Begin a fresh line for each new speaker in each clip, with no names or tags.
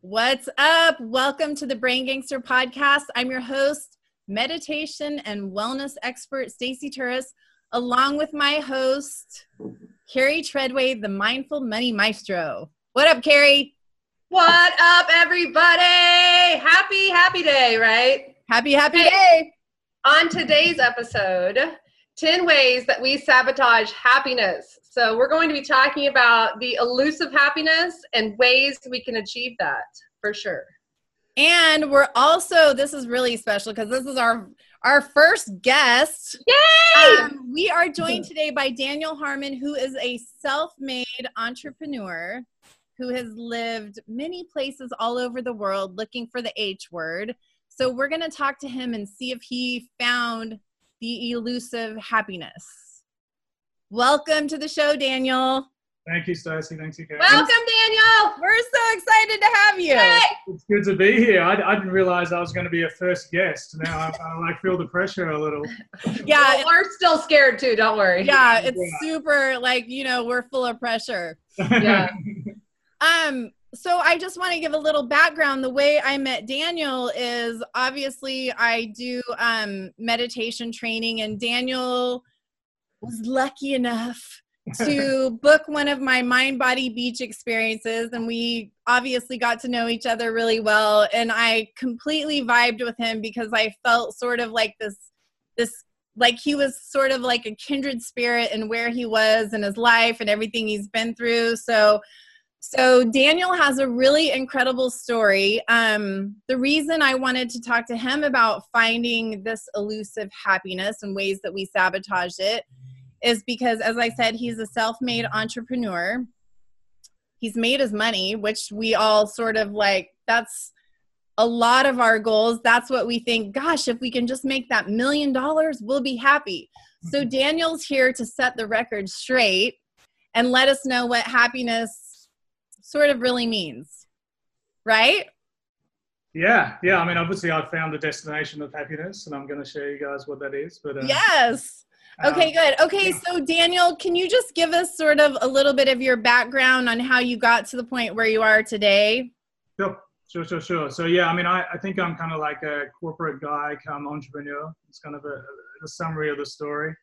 What's up? Welcome to the Brain Gangster podcast. I'm your host, meditation and wellness expert Stacy Turris, along with my host, Carrie Treadway, the mindful money maestro. What up, Carrie?
What up, everybody? Happy, happy day, right?
Happy, happy
Hey.
day.
On today's episode, 10 ways that we sabotage happiness. So, we're going to be talking about the elusive happiness and ways we can achieve that for sure.
And we're also, this is really special because this is our our first guest.
Yay!
Um, we are joined today by Daniel Harmon, who is a self-made entrepreneur who has lived many places all over the world looking for the H word. So we're going to talk to him and see if he found the elusive happiness. Welcome to the show, Daniel.
Thank you, Stacey. Thanks again.
Welcome, Daniel!
We're so excited to have you.
Yay!
It's good to be here. I, I didn't realize I was going to be a first guest. Now I, I like feel the pressure a little.
Yeah,
Well, we're still scared too, don't worry.
yeah, it's
Yeah.
super like, you know, we're full of pressure.
Yeah.
Um, so I just want to give a little background. The way I met Daniel is obviously I do um meditation training and Daniel was lucky enough to book one of my mind body beach experiences and we obviously got to know each other really well and I completely vibed with him because I felt sort of like this this like he was sort of like a kindred spirit and where he was in his life and everything he's been through. So so Daniel has a really incredible story. Um, the reason I wanted to talk to him about finding this elusive happiness and ways that we sabotage it is because, as I said, he's a self-made entrepreneur. He's made his money, which we all sort of like. That's a lot of our goals. That's what we think. Gosh, if we can just make that million dollars, we'll be happy. So Daniel's here to set the record straight and let us know what happiness sort of really means. Right?
yeah, yeah. I mean, obviously, I've found the destination of happiness, and I'm going to show you guys what that is. But uh,
Yes. Okay,
um,
good. Okay, so Daniel, can you just give us sort of a little bit of your background on how you got to the point where you are today?
Sure, sure, sure, sure. So yeah, I mean, I, I think I'm kind of like a corporate guy, come entrepreneur. It's kind of a, a summary of the story.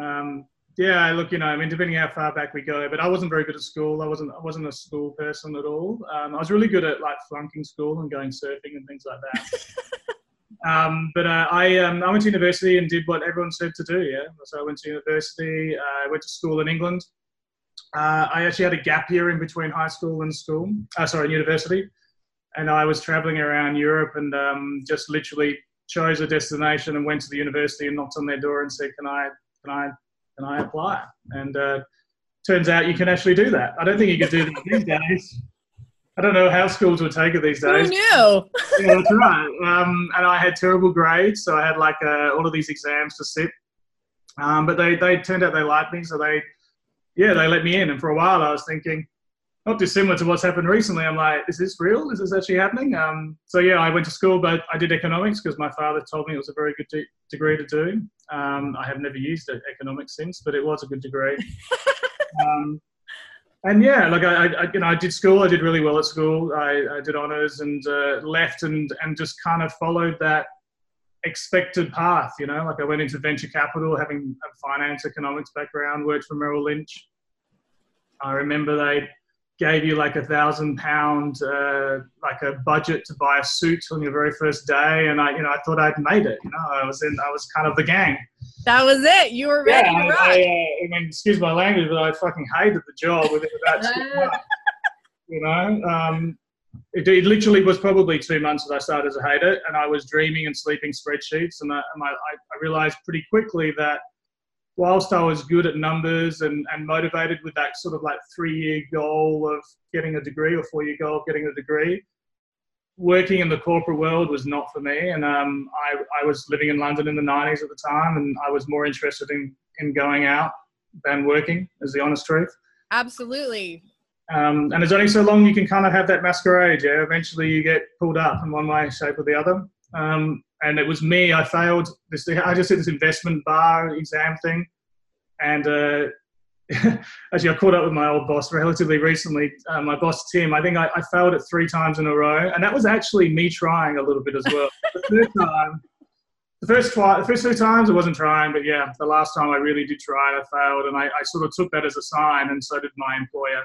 Um, yeah, look, you know, I mean, depending how far back we go, but I wasn't very good at school. I wasn't, I wasn't a school person at all. Um, I was really good at like flunking school and going surfing and things like that. um, but uh, I, um, I went to university and did what everyone said to do. Yeah, so I went to university. Uh, I went to school in England. Uh, I actually had a gap year in between high school and school. Uh, sorry, university, and I was traveling around Europe and um, just literally chose a destination and went to the university and knocked on their door and said, "Can I, can I, can I apply?" And uh, turns out you can actually do that. I don't think you could do that these days. I don't know how schools would take it these days.
Who knew?
yeah, that's right. Um, and I had terrible grades, so I had like uh, all of these exams to sit. Um, but they, they turned out they liked me, so they, yeah, they let me in. And for a while, I was thinking, not dissimilar to what's happened recently. I'm like, is this real? Is this actually happening? Um, so yeah, I went to school, but I did economics because my father told me it was a very good de- degree to do. Um, I have never used economics since, but it was a good degree. um, and yeah, like I, I, you know, I did school. I did really well at school. I, I did honors and uh, left and and just kind of followed that expected path. You know, like I went into venture capital, having a finance economics background, worked for Merrill Lynch. I remember they gave you like a thousand pound uh, like a budget to buy a suit on your very first day, and I, you know, I thought I'd made it. You know, I was in, I was kind of the gang.
That was it. You were ready
Yeah,
to
I. I, uh, I mean, excuse my language, but I fucking hated the job within about two months. You know, um, it, it literally was probably two months that I started to hate it, and I was dreaming and sleeping spreadsheets, and I, and I, I realized pretty quickly that whilst I was good at numbers and, and motivated with that sort of like three year goal of getting a degree or four year goal of getting a degree, working in the corporate world was not for me. And um, I, I was living in London in the 90s at the time, and I was more interested in, in going out than working, is the honest truth.
Absolutely.
Um, and there's only so long you can kind of have that masquerade. Yeah, eventually you get pulled up in one way, shape, or the other. Um, and it was me. I failed this. I just did this investment bar exam thing, and uh, actually, I caught up with my old boss relatively recently. Uh, my boss Tim, I think I, I, failed it three times in a row, and that was actually me trying a little bit as well. the first time, the first twi- the first two times I wasn't trying, but yeah, the last time I really did try, and I failed, and I, I sort of took that as a sign, and so did my employer,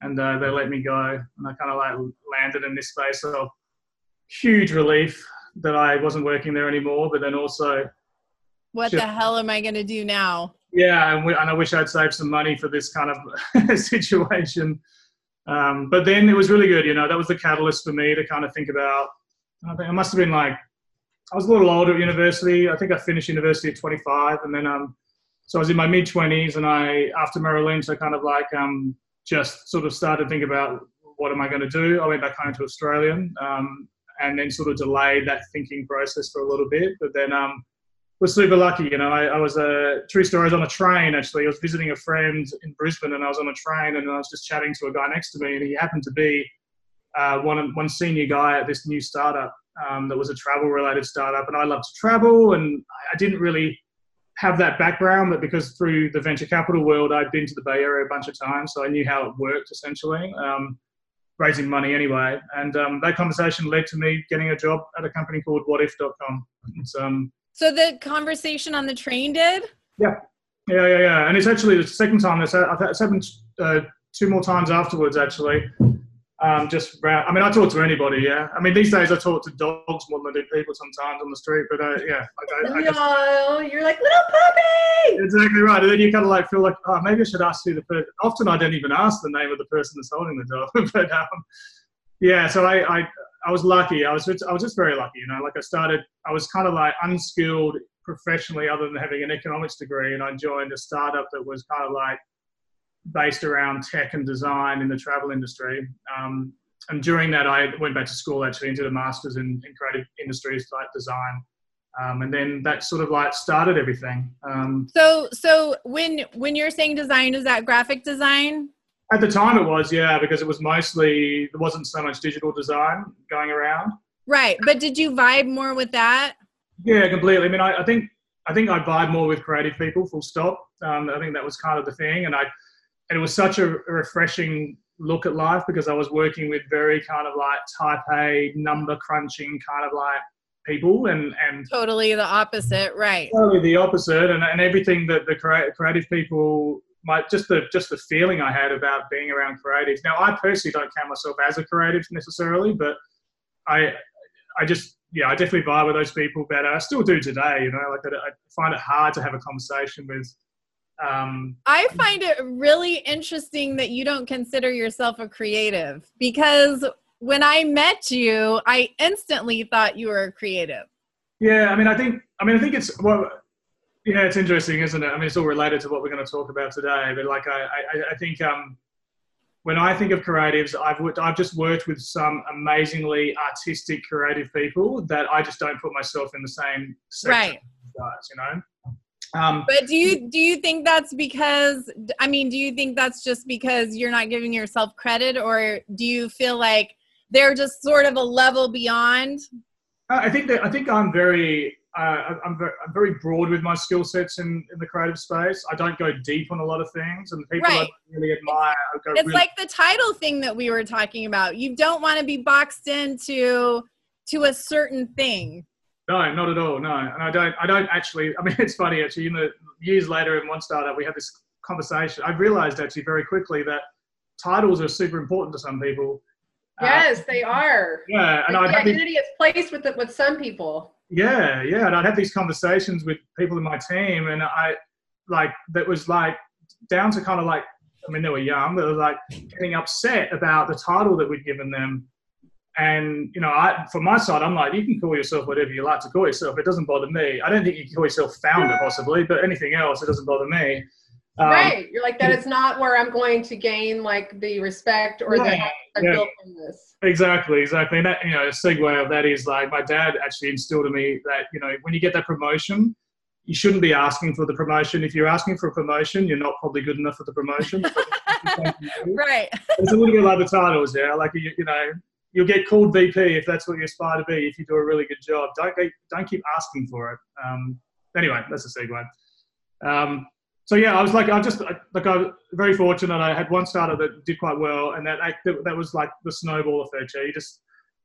and uh, they let me go, and I kind of like landed in this space of huge relief that I wasn't working there anymore, but then also.
What just, the hell am I going to do now?
yeah, and, we, and I wish I'd saved some money for this kind of situation. Um, but then it was really good, you know, that was the catalyst for me to kind of think about. I think I must have been like, I was a little older at university. I think I finished university at 25, and then um, so I was in my mid 20s, and I after Merrill Lynch, I kind of like um, just sort of started to think about what am I going to do. I went back home to Australia, um, and then sort of delayed that thinking process for a little bit. But then um, was super lucky. You know, I, I was a true story. I was on a train actually. I was visiting a friend in Brisbane, and I was on a train, and I was just chatting to a guy next to me, and he happened to be uh, one one senior guy at this new startup um, that was a travel related startup, and I love to travel, and I didn't really have that background, but because through the venture capital world, I'd been to the Bay Area a bunch of times, so I knew how it worked essentially. Um, raising money anyway, and um, that conversation led to me getting a job at a company called Wotif.com. It's um,
so the conversation on the train did?
Yeah. Yeah, yeah, yeah. And it's actually the second time this it's happened uh, two more times afterwards, actually. Um, just, I mean, I talk to anybody, yeah. I mean, these days I talk to dogs more than I do people sometimes on the street, but uh, yeah.
I, I, I just, you're like, little puppy!
Exactly right. And then you kind of like feel like, oh, maybe I should ask who the person, often I don't even ask the name of the person that's holding the dog, but um, yeah, so I, I, I was lucky. I was I was just very lucky. You know, like I started. I was kind of like unskilled professionally, other than having an economics degree, and I joined a startup that was kind of like based around tech and design in the travel industry. Um, and during that, I went back to school actually and did a master's in, in creative industries like design. Um, and then that sort of like started everything. Um,
so, so when when you're saying design, is that graphic design?
At the time, it was yeah, because it was mostly there wasn't so much digital design going around.
Right, but did you vibe more with that?
Yeah, completely. I mean, I, I think I think I vibe more with creative people. Full stop. Um, I think that was kind of the thing, and I and it was such a, refreshing look at life because I was working with very kind of like type A number crunching kind of like people and and
totally the opposite right
totally the opposite and, and everything that the creative people my just the just the feeling I had about being around creatives. Now, I personally don't count myself as a creative necessarily, but I I just yeah, I definitely vibe with those people better. I still do today. You know, like I, I find it hard to have a conversation with. Um,
I find it really interesting that you don't consider yourself a creative because when I met you, I instantly thought you were a creative.
Yeah, I mean, I think I mean, I think it's well yeah, it's interesting, isn't it? I mean, it's all related to what we're going to talk about today. But like, I, I, I think um, when I think of creatives, I've worked, I've just worked with some amazingly artistic, creative people that I just don't put myself in the same section right. guys. You know.
Um, but do you do you think that's because I mean, do you think that's just because you're not giving yourself credit, or do you feel like they're just sort of a level beyond?
I think that I think I'm very uh, I'm, very, I'm, very, broad with my skill sets in, in the creative space. I don't go deep on a lot of things, and the people right. I really admire.
it's
really
like the title thing that we were talking about. You don't want to be boxed into to a certain thing.
No, not at all. No, and I don't. I don't actually. I mean, it's funny actually. You know, years later in one startup, we had this conversation. I've realized actually very quickly that titles are super important to some people.
Uh, yes, uh, they are.
Yeah,
and the identity is placed with it with some people.
Yeah, yeah, and I'd have these conversations with people in my team, and I like that was like down to kind of like I mean they were young, they were like getting upset about the title that we'd given them. And you know, I from my side, I'm like, you can call yourself whatever you like to call yourself. It doesn't bother me. I don't think you can call yourself founder possibly, but anything else, it doesn't bother me.
Um, right. You're like that. It's not where I'm going to gain like the respect or yeah, the yeah. built from this.
Exactly. Exactly. And that you know, a segue of that is like my dad actually instilled in me that you know when you get that promotion, you shouldn't be asking for the promotion. If you're asking for a promotion, you're not probably good enough for the promotion.
right.
It's a little bit like the titles, yeah. Like you, you know, you'll get called VP if that's what you aspire to be. If you do a really good job, don't don't keep asking for it. Um, anyway, that's a segue. Um, so yeah, I was like, I just like I was very fortunate. I had one starter that did quite well, and that that, was like the snowball effect. You just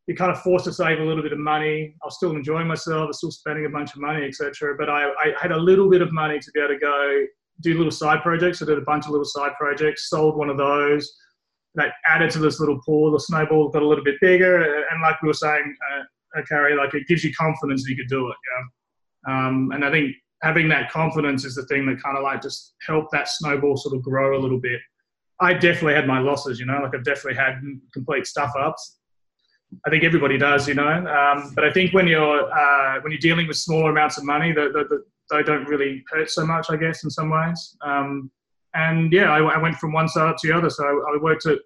you kind of forced to save a little bit of money. I was still enjoying myself. I was still spending a bunch of money, etc. But I, I had a little bit of money to be able to go do little side projects. I did a bunch of little side projects. Sold one of those. That added to this little pool. The snowball got a little bit bigger, and like we were saying, uh, uh Carrie, like it gives you confidence that you could do it. Yeah. Um, and I think having that confidence is the thing that kind of like just helped that snowball sort of grow a little bit. I definitely had my losses, you know, like I've definitely had complete stuff ups. I think everybody does, you know. Um, but I think when you're uh, when you're dealing with smaller amounts of money, that the, they don't really hurt so much, I guess, in some ways. Um, and yeah, I, I, went from one startup to the other. So I, I, worked at.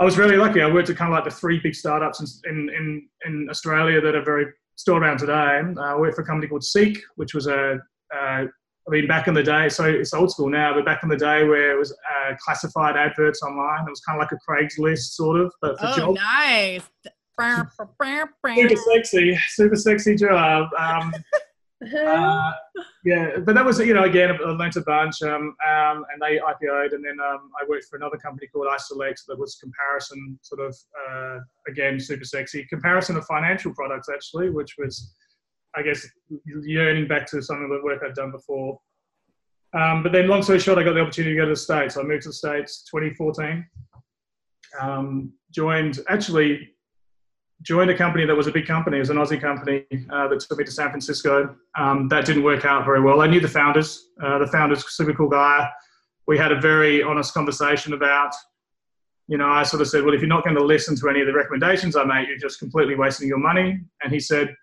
I was really lucky. I worked at kind of like the three big startups in in in Australia that are very still around today. Uh, I worked for a company called Seek, which was a, uh, I mean, back in the day, so it's old school now, but back in the day where it was uh, classified adverts online, it was kind of like a Craigslist sort of, but for
oh,
jobs.
nice.
super sexy, super sexy job. Um, uh, yeah, but that was you know again I learned a bunch, um, um, and they IPO'd, and then um, I worked for another company called iSelect that was comparison sort of uh, again super sexy comparison of financial products actually, which was I guess yearning back to some of the work I'd done before. Um, but then, long story short, I got the opportunity to go to the States. I moved to the States 2014. Um, joined actually joined a company that was a big company. It was an Aussie company uh, that took me to San Francisco. Um, that didn't work out very well. I knew the founders. Uh, the founders, super cool guy. We had a very honest conversation about, you know, I sort of said, well, if you're not going to listen to any of the recommendations I make, you're just completely wasting your money. And he said,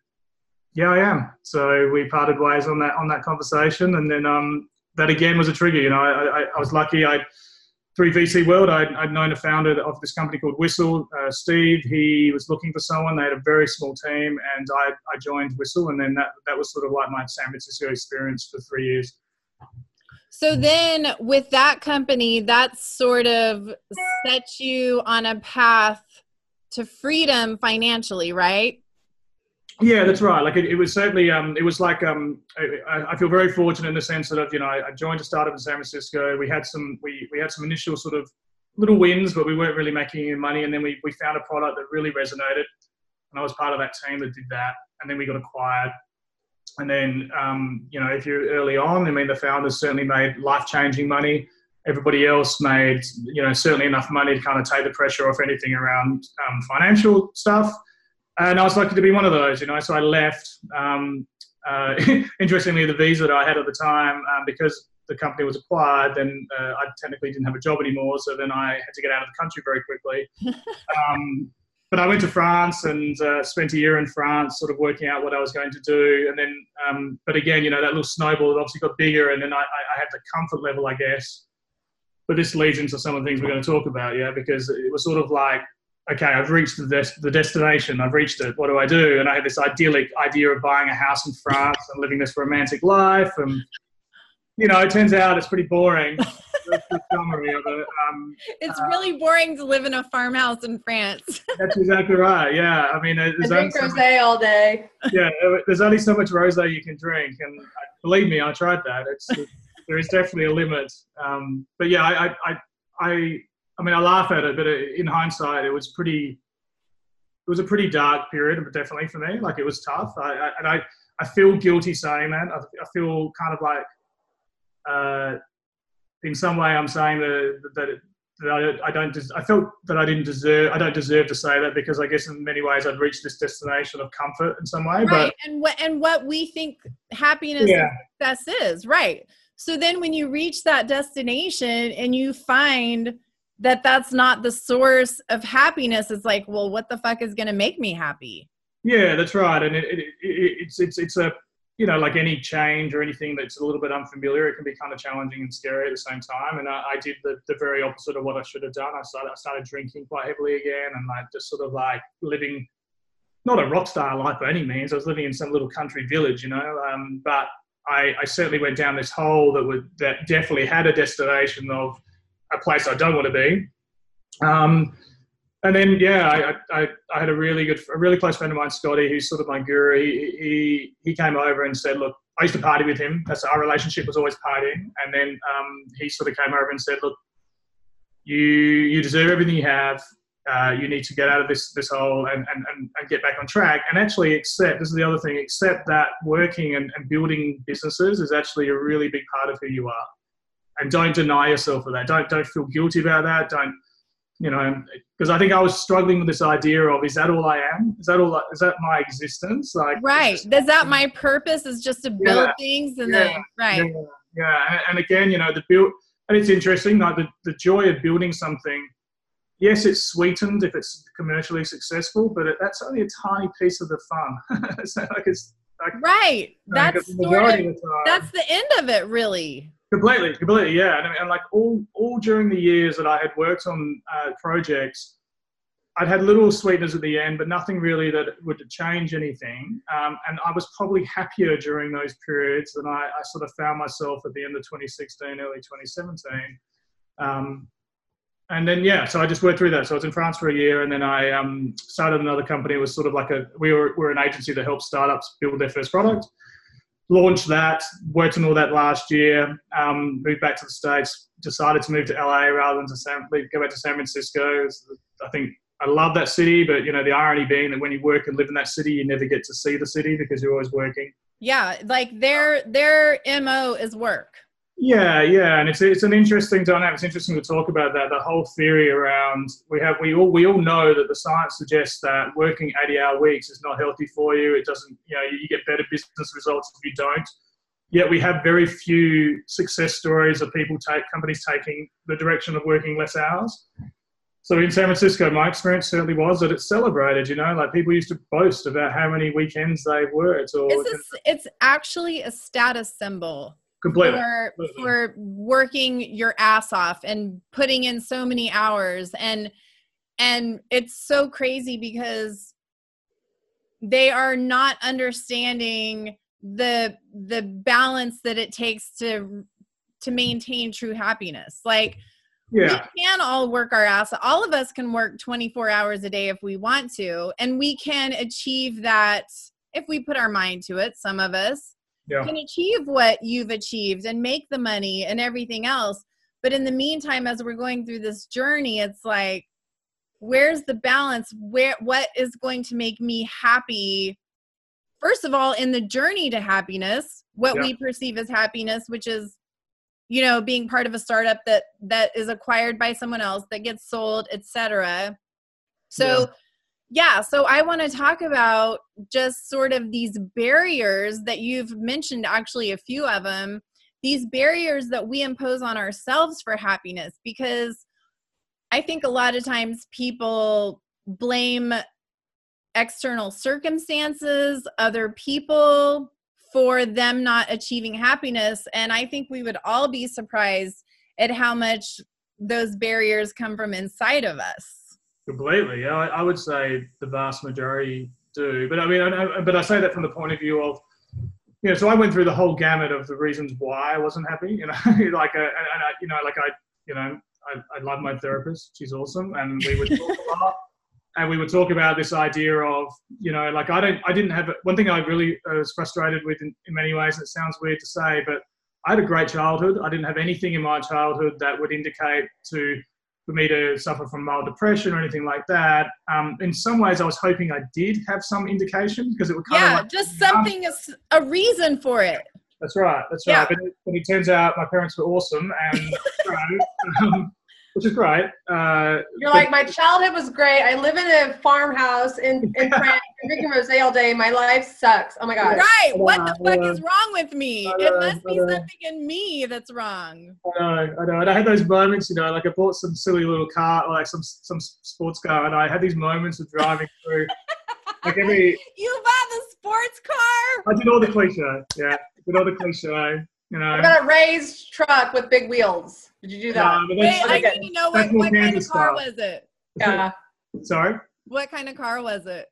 yeah, I am. So we parted ways on that on that conversation, and then um, that again was a trigger. You know, I, I, I was lucky. I through VC World, I'd, I'd, known a founder of this company called Whistle, uh, Steve. He was looking for someone. They had a very small team, and I, I joined Whistle, and then that, that was sort of like my San Francisco experience for three years.
So then, with that company, that sort of set you on a path to freedom financially, right?
Yeah, that's right. Like it, it was certainly, um, it was like, um, I, I, feel very fortunate in the sense that, you know, I joined a startup in San Francisco. We had some, we, we had some initial sort of little wins, but we weren't really making any money. And then we, we found a product that really resonated. And I was part of that team that did that. And then we got acquired. And then, um, you know, if you're early on, I mean, the founders certainly made life changing money. Everybody else made, you know, certainly enough money to kind of take the pressure off anything around um, financial stuff and I was lucky to be one of those, you know. So I left. Um, uh, interestingly, the visa that I had at the time, um, because the company was acquired, then uh, I technically didn't have a job anymore. So then I had to get out of the country very quickly. um, but I went to France and uh, spent a year in France, sort of working out what I was going to do. And then, um, but again, you know, that little snowball obviously got bigger, and then I, I had the comfort level, I guess. But this leads into some of the things we're going to talk about, yeah, because it was sort of like okay, I've reached the, des- the destination, I've reached it, what do I do? And I had this idyllic idea of buying a house in France and living this romantic life. And, you know, it turns out it's pretty boring. The summary of it. Um,
it's uh, really boring to live in a farmhouse in France.
that's exactly right. Yeah. I mean,
there's I drink rosé so all day.
Yeah. There's only so much rosé you can drink. And believe me, I tried that. It's, there is definitely a limit. Um, but yeah, I, I, I I mean, I laugh at it, but in hindsight, it was pretty. It was a pretty dark period, but definitely for me, like it was tough. I, I and I, I feel guilty saying that. I, I feel kind of like, uh, in some way, I'm saying that that, it, that I, I don't. I felt that I didn't deserve. I don't deserve to say that because I guess in many ways I'd reached this destination of comfort in some way. Right, but,
and what and what we think happiness yeah. and success is, right? So then, when you reach that destination and you find that that's not the source of happiness. It's like well what the fuck is going to make me happy?
Yeah that's right. And it, it, it, it's it's it's a you know like any change or anything that's a little bit unfamiliar it can be kind of challenging and scary at the same time. And i, I did the, the very opposite of what i should have done. I started, I started drinking quite heavily again and like just sort of like living not a rock star life by any means. I was living in some little country village you know um, but I, I certainly went down this hole that would that definitely had a destination of a place I don't want to be. Um, and then yeah, I, I, I had a really good, a really close friend of mine, Scotty, who's sort of my guru. He, he he came over and said, look, I used to party with him. That's our relationship was always partying. And then um, he sort of came over and said, look, you you deserve everything you have. Uh, you need to get out of this this hole and, and, and, and, get back on track and actually accept this is the other thing accept that working and, and building businesses is actually a really big part of who you are and don't deny yourself of that. Don't don't feel guilty about that. Don't you know because i think i was struggling with this idea of is that all i am? Is that all is that my existence? Like
right. is, is that my purpose is just to build yeah, things and yeah, then right.
Yeah, yeah. And, and again you know the build and it's interesting like the, the joy of building something yes, it's sweetened if it's commercially successful, but it, that's only a tiny piece of the fun. so like it's like,
right. That's sort of, that's the end of it, really.
Completely, completely, yeah. And, and like all all during the years that I had worked on uh, projects, I'd had little sweeteners at the end, but nothing really that would change anything. Um, and I was probably happier during those periods than I, I, sort of found myself at the end of 2016, early 2017. Um, and then yeah, so I just worked through that. So I was in France for a year, and then I um, started another company. It was sort of like a we were we're an agency that helps startups build their first product. Launched that, worked on all that last year. Um, moved back to the states. Decided to move to LA rather than to San, go back to San Francisco. I think I love that city, but you know the irony being that when you work and live in that city, you never get to see the city because you're always working.
Yeah, like their their mo is work.
Yeah, yeah, and it's it's an interesting dynamic. It's interesting to talk about that. The whole theory around we have we all we all know that the science suggests that working eighty hour weeks is not healthy for you. It doesn't you know you get better business results if you don't. Yet we have very few success stories of people take companies taking the direction of working less hours. So in San Francisco, my experience certainly was that it's celebrated. You know, like people used to boast about how many weekends they worked. Or
it's, a, it's actually a status symbol
Completely.
For, for working your ass off and putting in so many hours and and it's so crazy because they are not understanding the the balance that it takes to to maintain true happiness like yeah. we can all work our ass all of us can work 24 hours a day if we want to and we can achieve that if we put our mind to it some of us yeah. can achieve what you've achieved and make the money and everything else. But in the meantime, as we're going through this journey, it's like, where's the balance? Where what is going to make me happy? First of all, in the journey to happiness, what yeah. we perceive as happiness, which is you know being part of a startup that that is acquired by someone else that gets sold etc so yeah yeah, so I want to talk about just sort of these barriers that you've mentioned, actually, a few of them, these barriers that we impose on ourselves for happiness, because I think a lot of times people blame external circumstances, other people for them not achieving happiness. And I think we would all be surprised at how much those barriers come from inside of us.
Completely. I, I would say the vast majority do. But I mean, I, but I say that from the point of view of, you know, so I went through the whole gamut of the reasons why I wasn't happy. You know, like, uh, and, and I, you know, like I, you know, I, I love my therapist. She's awesome, and we would talk a lot. And we would talk about this idea of, you know, like I don't, I didn't have one thing I really uh, was frustrated with in, in many ways. And it sounds weird to say, but I had a great childhood. I didn't have anything in my childhood that would indicate to for me to suffer from mild depression or anything like that. Um, in some ways, I was hoping I did have some indication because it would kind
yeah,
of like,
just something is a reason for it.
That's right. That's right. Yeah. But, it, but, it, turns out my parents were awesome, and um, which is great. Uh,
You're like, my childhood was great. I live in a farmhouse in, in France, drinking rosé all day. My life sucks. Oh my god.
Right. What the fuck uh, is wrong with me? Know, it must be something in me that's wrong.
I know. I know. And I had those moments, you know, like I bought some silly little car, or like some some sports car, and I had these moments of driving through. like every.
You bought the sports car.
I did all the cliche. Yeah, I did all the cliche. You know. I
got a raised truck with big wheels. Did you do that?
No, Wait, I need to know what, what kind of car was it?
Yeah.
Sorry?
What kind of car was it?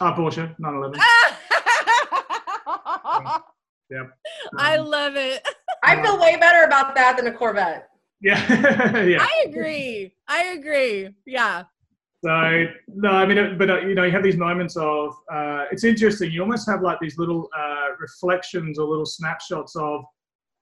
Ah, uh, Porsche 911. yep. Um,
I love it.
I feel way better about that than a Corvette.
Yeah. yeah.
I agree. I agree. Yeah.
So no, I mean, but uh, you know, you have these moments of uh, it's interesting. You almost have like these little uh, reflections or little snapshots of,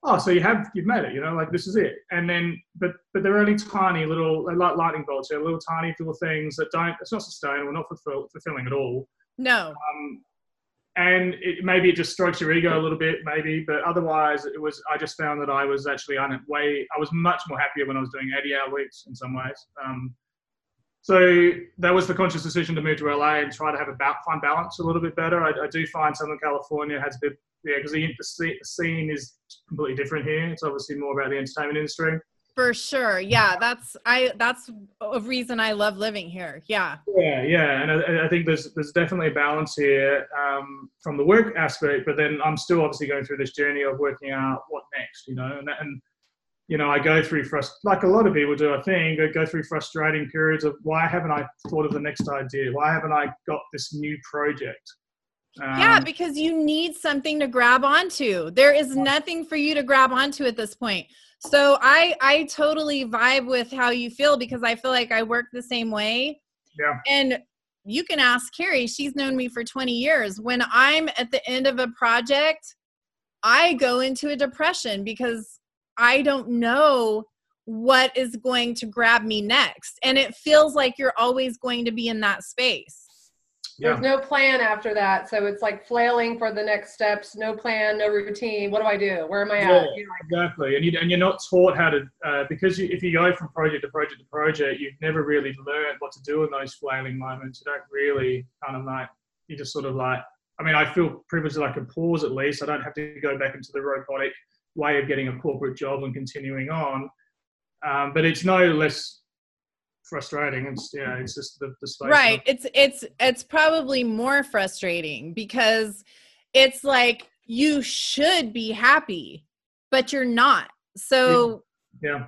oh, so you have you've made it. You know, like this is it. And then, but but they're only tiny little, they're like lightning bolts. They're little tiny little things that don't. It's not sustainable, not fulfill, fulfilling at all.
No.
Um, and it, maybe it just strokes your ego a little bit, maybe. But otherwise, it was. I just found that I was actually on it way. I was much more happier when I was doing 80-hour weeks in some ways. Um, so that was the conscious decision to move to LA and try to have a find balance a little bit better. I, I do find Southern California has a bit, yeah, because the, the scene is completely different here. It's obviously more about the entertainment industry.
For sure. Yeah, that's I that's a reason I love living here. Yeah.
Yeah, yeah, and I, I think there's there's definitely a balance here um, from the work aspect, but then I'm still obviously going through this journey of working out what next, you know, and that, and you know I go through frust like a lot of people do, I think, I go through frustrating periods of why haven't I thought of the next idea? Why haven't I got this new project? Um,
yeah, because you need something to grab onto. There is nothing for you to grab onto at this point. So I I totally vibe with how you feel because I feel like I work the same way.
Yeah.
And you can ask Carrie, she's known me for 20 years. When I'm at the end of a project, I go into a depression because I don't know what is going to grab me next. And it feels like you're always going to be in that space.
yeah.
There's no plan after that. So it's like flailing for the next steps, no plan, no routine. What do I do? Where am I
Yeah.
at? You know,
Exactly, and, you, and you're not taught how to uh, because you, if you go from project to project to project, you've never really learned what to do in those flailing moments. You don't really kind of like you just sort of like. I mean, I feel privileged that I can pause at least. I don't have to go back into the robotic way of getting a corporate job and continuing on. Um, but it's no less frustrating. It's yeah, it's just the, the space. of-
right it's it's it's probably more frustrating because it's like you should be happy but you're not so
Yeah,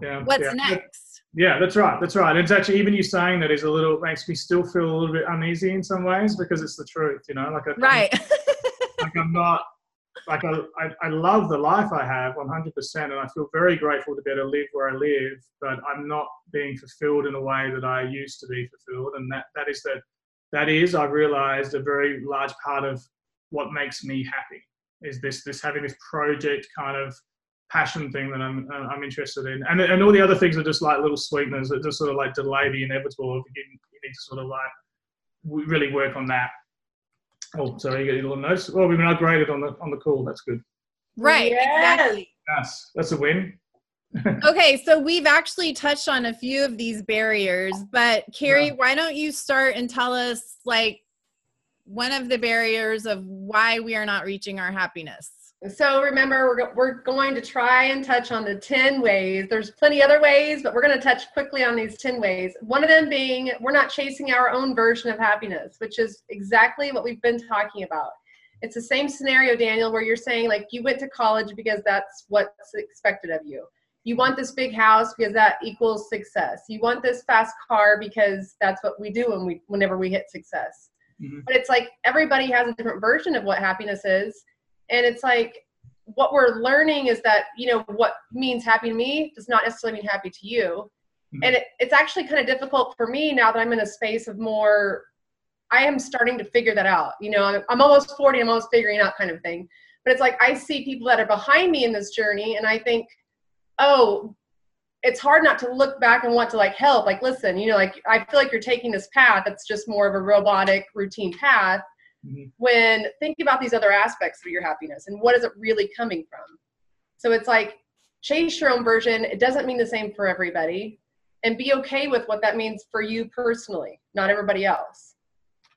yeah.
what's
yeah.
next
Yeah, that's right. That's right. It's actually even you saying that is a little makes me still feel a little bit uneasy in some ways because it's the truth, you know. Like I,
right
like I'm not like I, I, I love the life I have 100 percent and I feel very grateful to be able to live where I live, but I'm not being fulfilled in a way that I used to be fulfilled, and that that is that that is I've realized a very large part of what makes me happy is this this having this project kind of passion thing that I'm uh, I'm interested in, and and all the other things are just like little sweeteners that just sort of like delay the inevitable. You need to sort of like really work on that. Oh, sorry, you got your little notes. Well, we've been upgraded on the on the call. That's good.
right
Yes.
exactly
Yes, that's a win.
okay so we've actually touched on a few of these barriers but carrie
Yeah.
why don't you start and tell us like one of the barriers of why we are not reaching our happiness
So remember, we're, go- we're going to try and touch on the 10 ways. There's plenty other ways, but we're going to touch quickly on these 10 ways. One of them being we're not chasing our own version of happiness, which is exactly what we've been talking about. It's the same scenario, Daniel, where you're saying like you went to college because that's what's expected of you. You want this big house because that equals success. You want this fast car because that's what we do when we whenever we hit success.
Mhm.
But it's like everybody has a different version of what happiness is and it's like what we're learning is that you know what means happy to me does not necessarily mean happy to you.
Mhm.
and it, it's actually kind of difficult for me now that i'm in a space of more i am starting to figure that out you know i'm, I'm almost 40 i'm almost figuring out kind of thing. But it's like i see people that are behind me in this journey and i think oh it's hard not to look back and want to like help like listen you know like i feel like you're taking this path that's just more of a robotic routine path
Mhm.
when thinking about these other aspects of your happiness and what is it really coming from so it's like chase your own version it doesn't mean the same for everybody and be okay with what that means for you personally not everybody else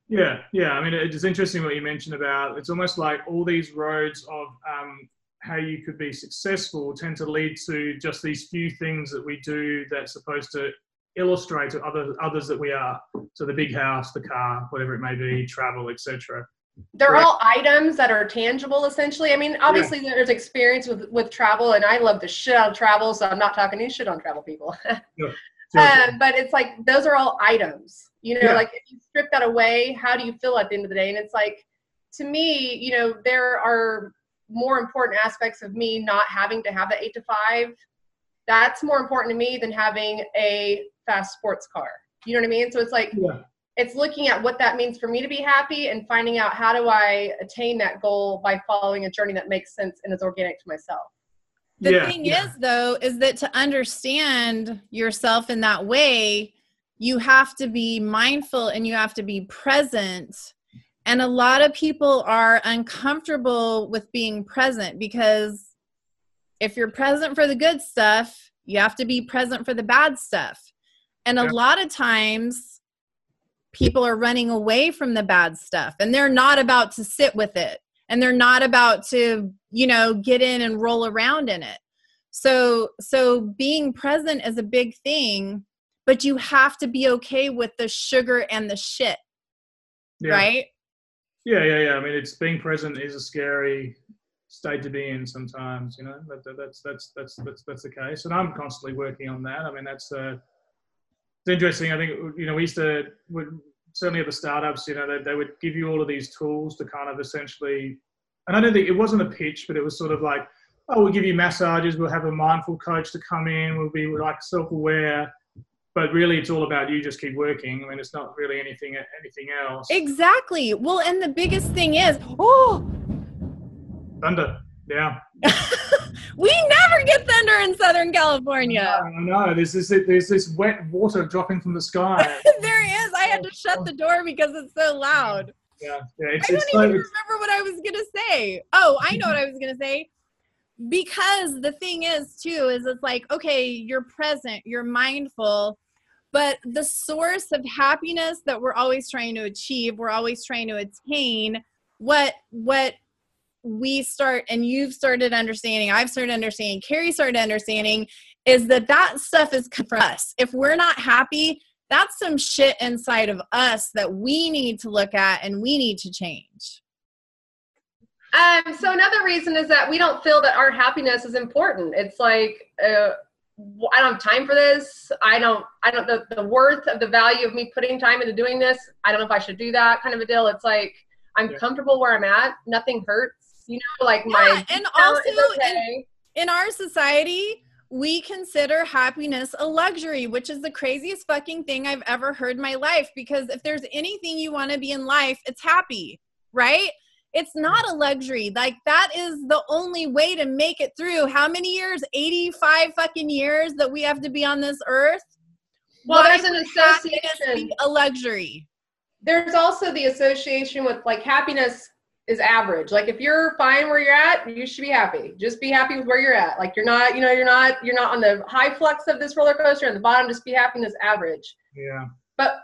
Yeah, yeah. I mean, it's interesting what you mentioned about. It's almost like all these roads of um, how you could be successful tend to lead to just these few things that we do that's supposed to illustrate to other others that we are. So the big house, the car, whatever it may be, travel, etc.
they're
Right.
all items that are tangible essentially i mean obviously there's experience with with travel and i love the shit out of travel so i'm not talking any shit on travel people um, but it's like those are all items you know
Yeah.
like if you strip that away how do you feel at the end of the day and it's like to me you know there are more important aspects of me not having to have the eight to five that's more important to me than having a fast sports car You know what I mean? So it's like
Yeah.
it's looking at what that means for me to be happy and finding out how do I attain that goal by following a journey that makes sense and is organic to myself.
The
Yeah,
thing
yeah.
is, though, is that to understand yourself in that way, you have to be mindful and you have to be present. And a lot of people are uncomfortable with being present because if you're present for the good stuff, you have to be present for the bad stuff. And a lot of times, people are running away from the bad stuff and they're not about to sit with it and they're not about to you know get in and roll around in it so so being present is a big thing but you have to be okay with the sugar and the shit
Yeah.
right
Yeah, yeah, yeah. I mean, it's being present is a scary state to be in sometimes. You know, that, that, that's that's that's that's that's the case, and I'm constantly working on that. I mean, that's uh, it's interesting. I think you know we used to would, certainly at the startups, you know, they, they would give you all of these tools to kind of essentially, and I don't think it wasn't a pitch, but it was sort of like, oh, we'll give you massages, we'll have a mindful coach to come in, we'll be like self-aware. But really, it's all about you just keep working. I mean, it's not really anything anything else.
exactly well and the biggest thing is oh
Thunder, yeah.
we never get thunder in southern california
I know. There's this there's this wet water dropping from the sky.
there is i had to shut the door because it's so loud
yeah, yeah. It's,
I don't even
it's,
remember what I was gonna say. Oh, I know what I was gonna say. Because the thing is, too, is it's like, okay, you're present, you're mindful, but the source of happiness that we're always trying to achieve, we're always trying to attain, what what we start and you've started understanding, I've started understanding, Carrie started understanding, is that that stuff is for us. If we're not happy, that's some shit inside of us that we need to look at and we need to change.
Um, so another reason is that we don't feel that our happiness is important. It's like uh, w- I don't have time for this. I don't. I don't. The, the worth of the value of me putting time into doing this. I don't know if I should do that. Kind of a deal. It's like I'm
Yeah.
comfortable where I'm at. Nothing hurts. You know, like
Yeah,
my
and also
okay.
In our society, we consider happiness a luxury, which is the craziest fucking thing I've ever heard in my life. Because if there's anything you want to be in life, it's happy, right? It's not a luxury. Like that is the only way to make it through. How many years? 85 fucking years that we have to be on this earth?
Well,
Why
there's an association.
a luxury.
there's also the association with like happiness is average. Like if you're fine where you're at, you should be happy. Just be happy with where you're at. Like you're not, you know, you're not, you're not on the high flux of this roller coaster and the bottom. Just be happy in this average.
yeah,
But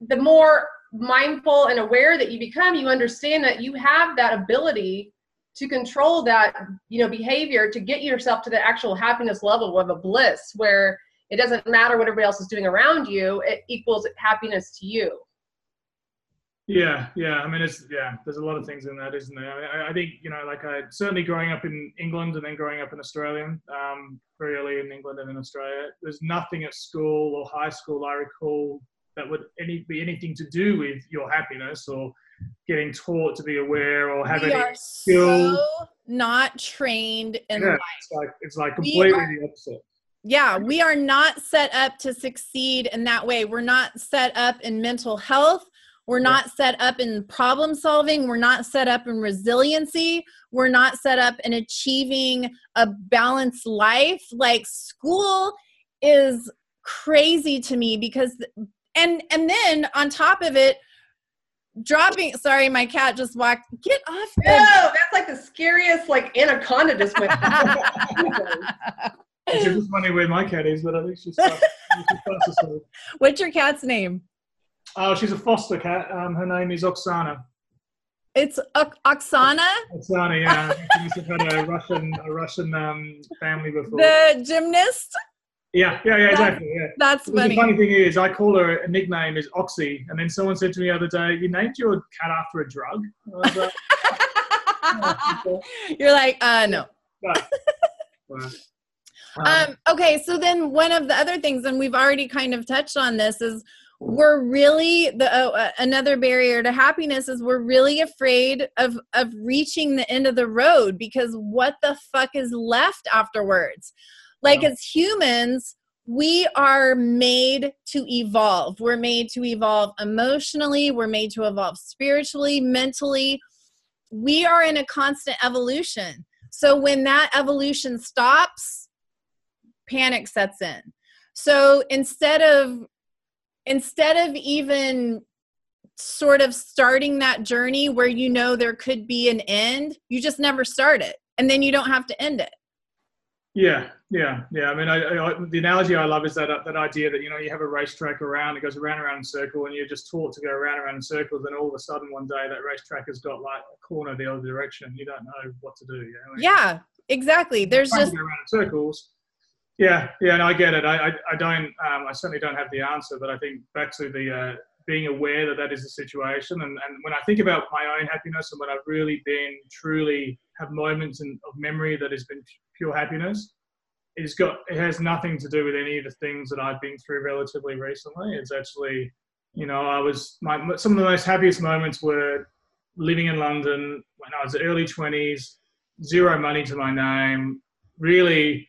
the more mindful and aware that you become, you understand that you have that ability to control that, you know, behavior to get yourself to the actual happiness level of a bliss where it doesn't matter what everybody else is doing around you. It equals happiness to you.
Yeah, yeah. I mean, it's yeah. There's a lot of things in that, isn't there? I, mean, I, I think you know, like I certainly growing up in England and then growing up in Australia, um, very early in England and in Australia. There's nothing at school or high school I recall that would any be anything to do with your happiness or getting taught to be aware or have
we
any
are
skill.
so not trained in
Yeah,
life.
it's like it's like completely
are-
the opposite.
yeah, we are not set up to succeed in that way. We're not set up in mental health. We're
Yeah.
not set up in problem solving. We're not set up in resiliency. We're not set up in achieving a balanced life. Like school is crazy to me because and and then on top of it dropping sorry my cat just walked get off
No,
the
that's like the scariest like anaconda just went.
It's just funny where my cat is, but I think she's. she's
what's your cat's name
Oh, she's a foster cat. Um, her name is Oksana.
it's Ok- oksana
Oksana, yeah. She must have had a Russian, a Russian um, family before.
the gymnast
yeah, yeah, yeah, exactly. Yeah.
that's
Well, the
funny
funny thing is, I call her a nickname is Oxy, and then someone said to me the other day, "You named your cat after a drug." Like, "Oh,
you're like uh no
okay." Well, um,
um okay so then one of the other things and we've already kind of touched on this is we're really the oh, uh, another barrier to happiness is we're really afraid of of reaching the end of the road because what the fuck is left afterwards like
Yeah.
as humans we are made to evolve. We're made to evolve emotionally, we're made to evolve spiritually, mentally. We are in a constant evolution. So when that evolution stops, panic sets in. So instead of instead of even sort of starting that journey where you know there could be an end, you just never start it and then you don't have to end it.
Yeah, yeah, yeah. I mean, I, I, the analogy I love is that uh, that idea that you know you have a racetrack around, it goes around around in a circle, and you're just taught to go around around in circles, and all of a sudden one day that racetrack has got like a corner the other direction. You don't know what to do. You know?
Yeah, exactly. There's just
around in circles. Yeah, yeah, and I get it. I, I, I don't. Um, I certainly don't have the answer, but I think back to the uh, being aware that that is the situation, and, and when I think about my own happiness and when I've really been truly have moments in, of memory that has been pure happiness, it's got it has nothing to do with any of the things that I've been through relatively recently. It's actually, you know, I was my some of the most happiest moments were living in London when I was early twenties, zero money to my name, really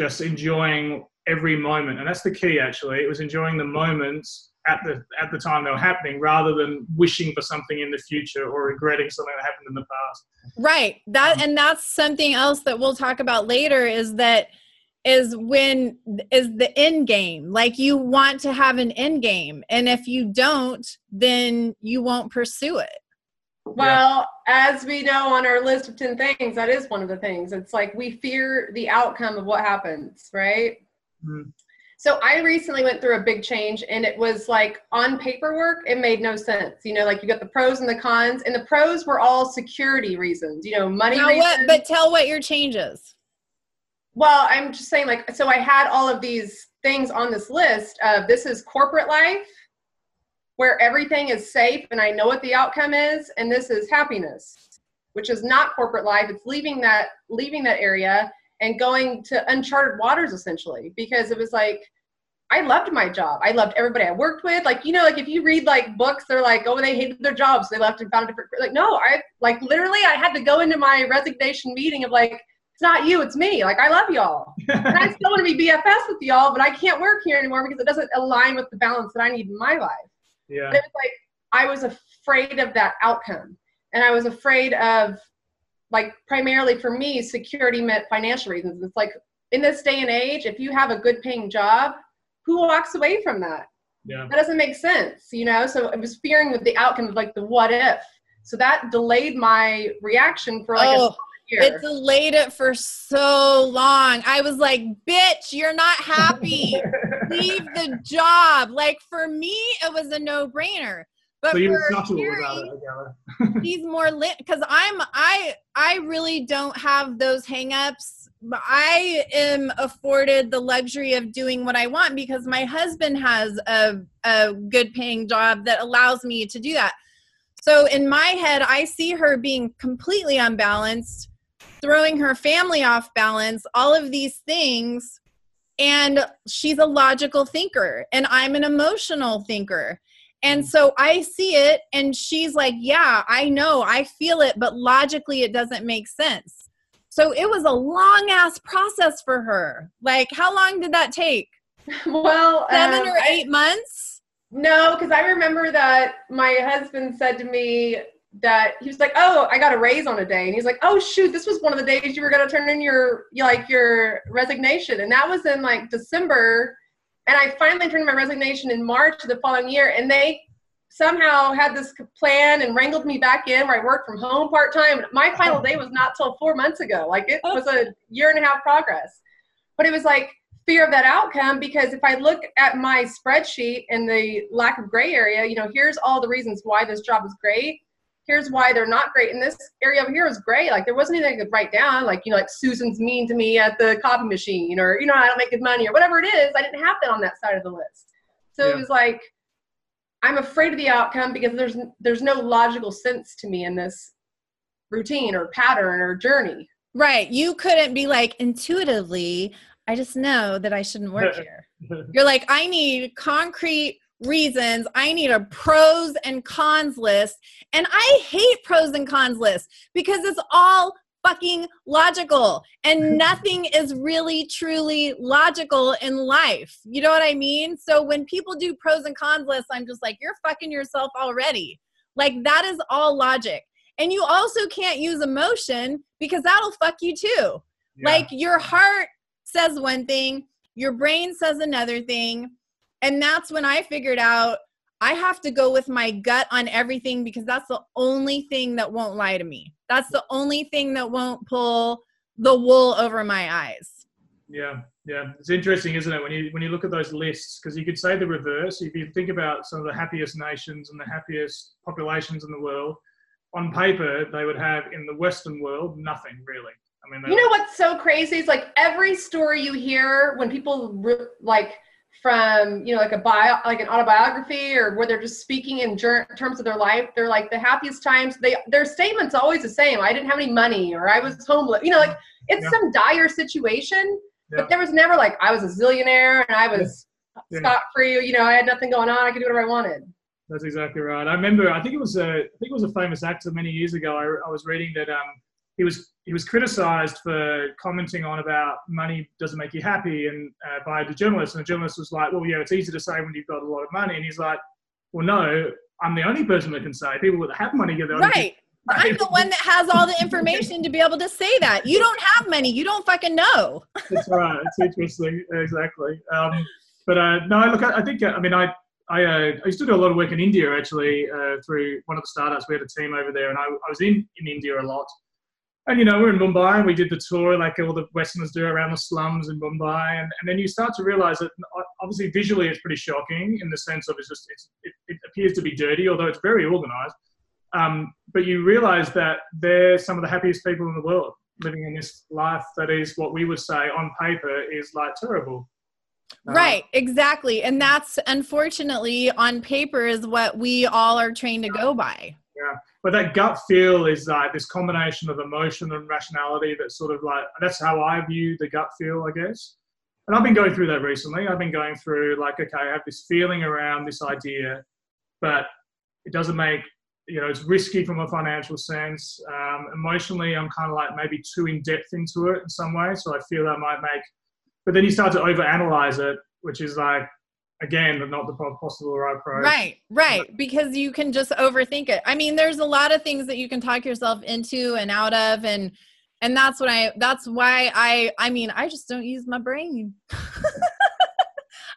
just enjoying every moment, and that's the key. Actually, it was enjoying the moments at the at the time they were happening rather than wishing for something in the future or regretting something that happened in the past.
Right. That um, and that's something else that we'll talk about later is that is when is the end game. Like you want to have an end game. And if you don't then you won't pursue it
well yeah. as we know on our list of 10 things that is one of the things it's like we fear the outcome of what happens right mm-hmm. So I recently went through a big change and it was like on paperwork, it made no sense. You know, like you got the pros and the cons, and the pros were all security reasons, you know, money now reasons.
What, but tell what your changes.
Well, I'm just saying, like, so I had all of these things on this list of this is corporate life where everything is safe and I know what the outcome is, and this is happiness, which is not corporate life. It's leaving that leaving that area and going to uncharted waters essentially because it was like I loved my job. I loved everybody I worked with. Like, you know, like if you read like books, they're like, oh, they hated their jobs. So they left and found a different, like, no, I like literally I had to go into my resignation meeting of like, it's not you, it's me. Like, I love y'all. and I still want to be BFFs with y'all, but I can't work here anymore because it doesn't align with the balance that I need in my life.
Yeah.
But it was like, I was afraid of that outcome. And I was afraid of like primarily for me, security meant financial reasons. It's like in this day and age, if you have a good paying job, who walks away from that?
Yeah.
That doesn't make sense, you know? So I was fearing with the outcome of like the what if. So that delayed my reaction for like oh, a year.
It delayed it for so long. I was like, bitch, you're not happy. Leave the job. Like for me, it was a no brainer. But so for Harry, he's more lit because I'm I I really don't have those hangups. I am afforded the luxury of doing what I want because my husband has a a good paying job that allows me to do that. So in my head, I see her being completely unbalanced, throwing her family off balance, all of these things. And she's a logical thinker, and I'm an emotional thinker. And so I see it, and she's like, Yeah, I know, I feel it, but logically it doesn't make sense. So it was a long ass process for her. Like, how long did that take?
Well,
seven um, or eight I, months?
No, because I remember that my husband said to me that he was like, "Oh, I got a raise on a day," and he's like, "Oh shoot, this was one of the days you were going to turn in your like your resignation," and that was in like December and I finally turned my resignation in March of the following year, and they somehow had this plan and wrangled me back in where I worked from home part time. My final day was not till four months ago. Like it oh. was a year and a half progress. But it was like fear of that outcome because if I look at my spreadsheet and the lack of gray area, you know, here's all the reasons why this job is great here's why they're not great. And this area over here is great. Like there wasn't anything I could write down, like, you know, like Susan's mean to me at the coffee machine or, you know, I don't make good money or whatever it is. I didn't have that on that side of the list. So yeah. it was like, I'm afraid of the outcome because there's there's no logical sense to me in this routine or pattern or journey.
Right. You couldn't be like intuitively, I just know that I shouldn't work here. You're like, I need concrete reasons. I need a pros and cons list. And I hate pros and cons lists because it's all fucking logical. And nothing is really truly logical in life. You know what i mean? So when people do pros and cons lists i'm just like you're fucking yourself already. Like that is all logic. And you also can't use emotion because that'll fuck you too. Yeah. like your heart says one thing your brain says another thing and that's when i figured out I have to go with my gut on everything because that's the only thing that won't lie to me. That's the only thing that won't pull the wool over my eyes.
Yeah, yeah, it's interesting, isn't it? When you when you look at those lists, because you could say the reverse. If you think about some of the happiest nations and the happiest populations in the world, on paper they would have in the Western world nothing really. I
mean, you know what's so crazy? Is like every story you hear when people re- like from you know like a bio like an autobiography or where they're just speaking in ger- terms of their life they're like the happiest times. They their statements always the same. I didn't have any money or i was homeless you know like it's yeah. some dire situation yeah. but there was never like i was a zillionaire and i was yeah. scot free you know i had nothing going on i could do whatever i wanted.
That's exactly right. I remember i think it was a i think it was a famous actor many years ago. I, I was reading that um he was he was criticized for commenting on about money doesn't make you happy and uh, by the journalist and the journalist was like well yeah it's easy to say when you've got a lot of money and he's like well no i'm the only person that can say people that have money get the
right I'm the one that has all the information to be able to say that. You don't have money. You don't fucking know.
That's right. It's interesting. Exactly. Um, but uh, no, look, I, I think, uh, I mean, I, I, uh, I, used to do a lot of work in India actually uh, through one of the startups. We had a team over there, and I, I was in, in India a lot and you know we're in Mumbai and we did the tour like all the Westerners do around the slums in Mumbai, and, and then you start to realize that obviously visually it's pretty shocking in the sense of it's just it's, it, it appears to be dirty, although it's very organized. Um, but you realize that they're some of the happiest people in the world living in this life that is what we would say on paper is like terrible.
Uh, right, exactly. And that's unfortunately on paper is what we all are trained to go by.
Yeah but that gut feel is like this combination of emotion and rationality that's sort of like that's how I view the gut feel, I guess. And I've been going through that recently. I've been going through like, okay, I have this feeling around this idea, but it doesn't make you know it's risky from a financial sense. Um, emotionally, I'm kind of like maybe too in depth into it in some way, so I feel I might make. But then you start to overanalyze it, which is like again but not the possible right approach
right right because you can just overthink it. I mean there's a lot of things that you can talk yourself into and out of and and that's what i that's why i i mean i just don't use my brain.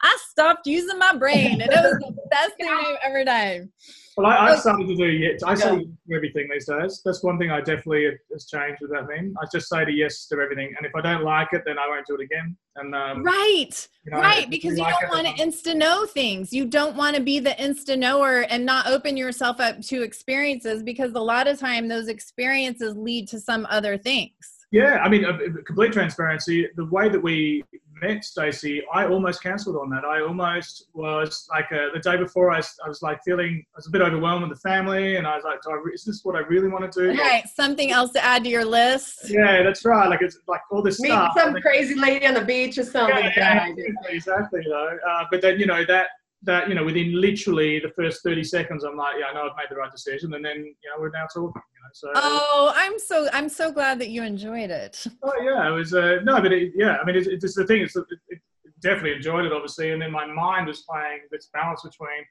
I stopped using my brain and it was the best thing i've ever done
well, I, have started to do yes. I say everything these days. That's one thing I definitely has changed with that meme. I just say to yes to everything, and if I don't like it, then I won't do it again. And um,
right, you know, right, because you, like don't want to insta know things. You don't want to be the insta knower and not open yourself up to experiences because a lot of time those experiences lead to some other things.
Yeah, I mean, uh, complete transparency. The way that we met Stacey, I almost cancelled on that. I almost was like uh, the day before. I, I was like feeling I was a bit overwhelmed with the family, and I was like, I, "Is this what I really want to do?"
Right, something else to add to your list.
Yeah, that's right. Like it's like all this
Meet
stuff.
some crazy lady on the beach or something. Yeah,
yeah exactly, exactly. You know, uh, but then you know that that you know within literally the first 30 seconds i'm like yeah i know i've made the right decision and then you know we're now talking you know, so
oh i'm so i'm so glad that you enjoyed it.
Oh yeah it was uh, no but it, yeah i mean it's, it's the thing it's it, it, definitely enjoyed it obviously and then my mind was playing this balance between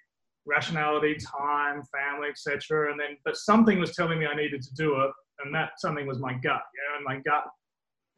rationality time family etc and then but something was telling me i needed to do it and that something was my gut yeah and my gut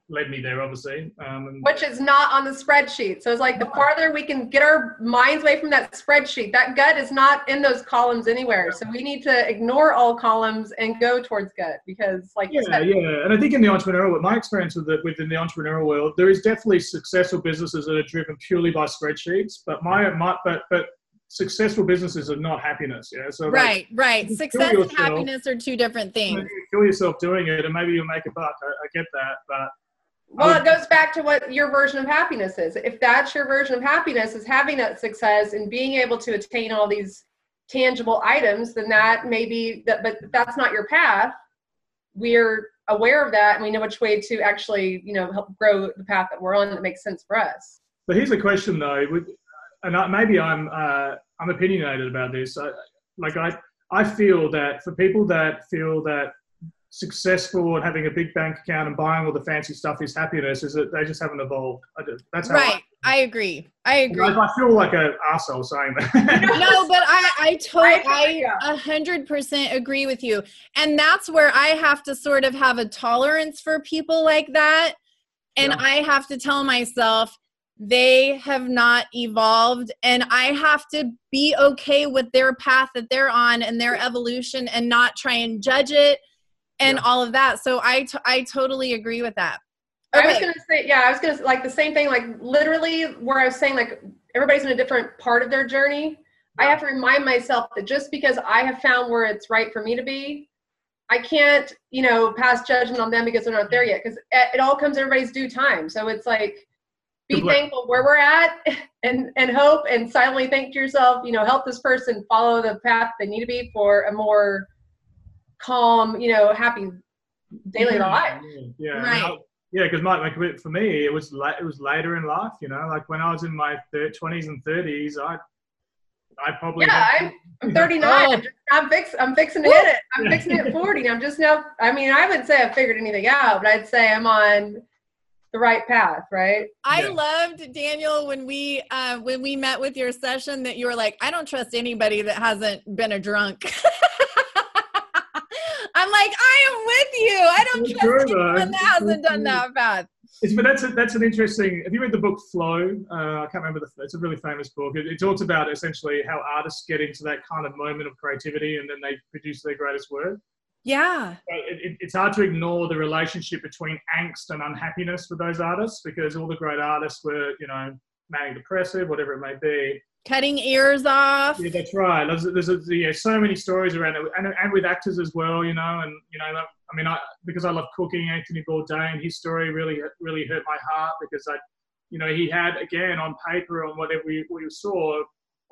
led me there, obviously. Um,
Which is not on the spreadsheet. So it's like the farther we can get our minds away from that spreadsheet, that gut is not in those columns anywhere. So we need to ignore all columns and go towards gut because, like,
yeah, yeah. And I think in the entrepreneurial, world, my experience with the, within the entrepreneurial world, there is definitely successful businesses that are driven purely by spreadsheets. But my, my but but successful businesses are not happiness. Yeah. So
right, like, right. Success yourself, and happiness are two different things.
You kill yourself doing it, and maybe you'll make a buck. I, I get that, but
well, it goes back to what your version of happiness is. If that's your version of happiness, is having that success and being able to attain all these tangible items, then that may be that, but that's not your path. We're aware of that and we know which way to actually, you know, help grow the path that we're on that makes sense for us.
But here's a question though, and maybe I'm uh, I'm opinionated about this. like I I feel that for people that feel that successful and having a big bank account and buying all the fancy stuff is happiness is that they just haven't evolved. That's how
right. I, I agree. I agree.
I feel like an asshole saying that.
no, but I, I totally, I a hundred percent agree with you. And that's where I have to sort of have a tolerance for people like that. And yeah. I have to tell myself, they have not evolved and i have to be okay with their path that they're on and their evolution and not try and judge it and yeah. all of that so I, t- I totally agree with that
okay. i was gonna say yeah i was gonna like the same thing like literally where i was saying like everybody's in a different part of their journey yeah. i have to remind myself that just because i have found where it's right for me to be i can't you know pass judgment on them because they're not there yet because it, it all comes everybody's due time so it's like be thankful where we're at and and hope and silently think to yourself you know help this person follow the path they need to be for a more calm you know happy daily
yeah,
life
yeah right. yeah because my, like for me it was like it was later in life you know like when i was in my 20s and 30s i I probably
yeah. I'm, I'm 39. Oh. I'm, just, I'm, fix, I'm fixing to hit it. I'm fixing to hit 40. I'm just now. I mean, I wouldn't say I've figured anything out, but I'd say I'm on the right path, right?
I yeah. loved Daniel when we uh, when we met with your session that you were like, I don't trust anybody that hasn't been a drunk. I'm like, I am with you. I don't trust anyone that hasn't done that path.
It's, but that's a, that's an interesting. Have you read the book Flow? Uh, I can't remember the. It's a really famous book. It, it, talks about essentially how artists get into that kind of moment of creativity, and then they produce their greatest work.
Yeah.
It, it, it's hard to ignore the relationship between angst and unhappiness with those artists because all the great artists were, you know, manic depressive, whatever it may be.
Cutting ears off.
Yeah, that's right. There's, there's a, yeah, so many stories around it, and, and with actors as well, you know. And you know, I mean, I because I love cooking. Anthony Bourdain, his story really really hurt my heart because I, you know, he had again on paper on whatever we, we saw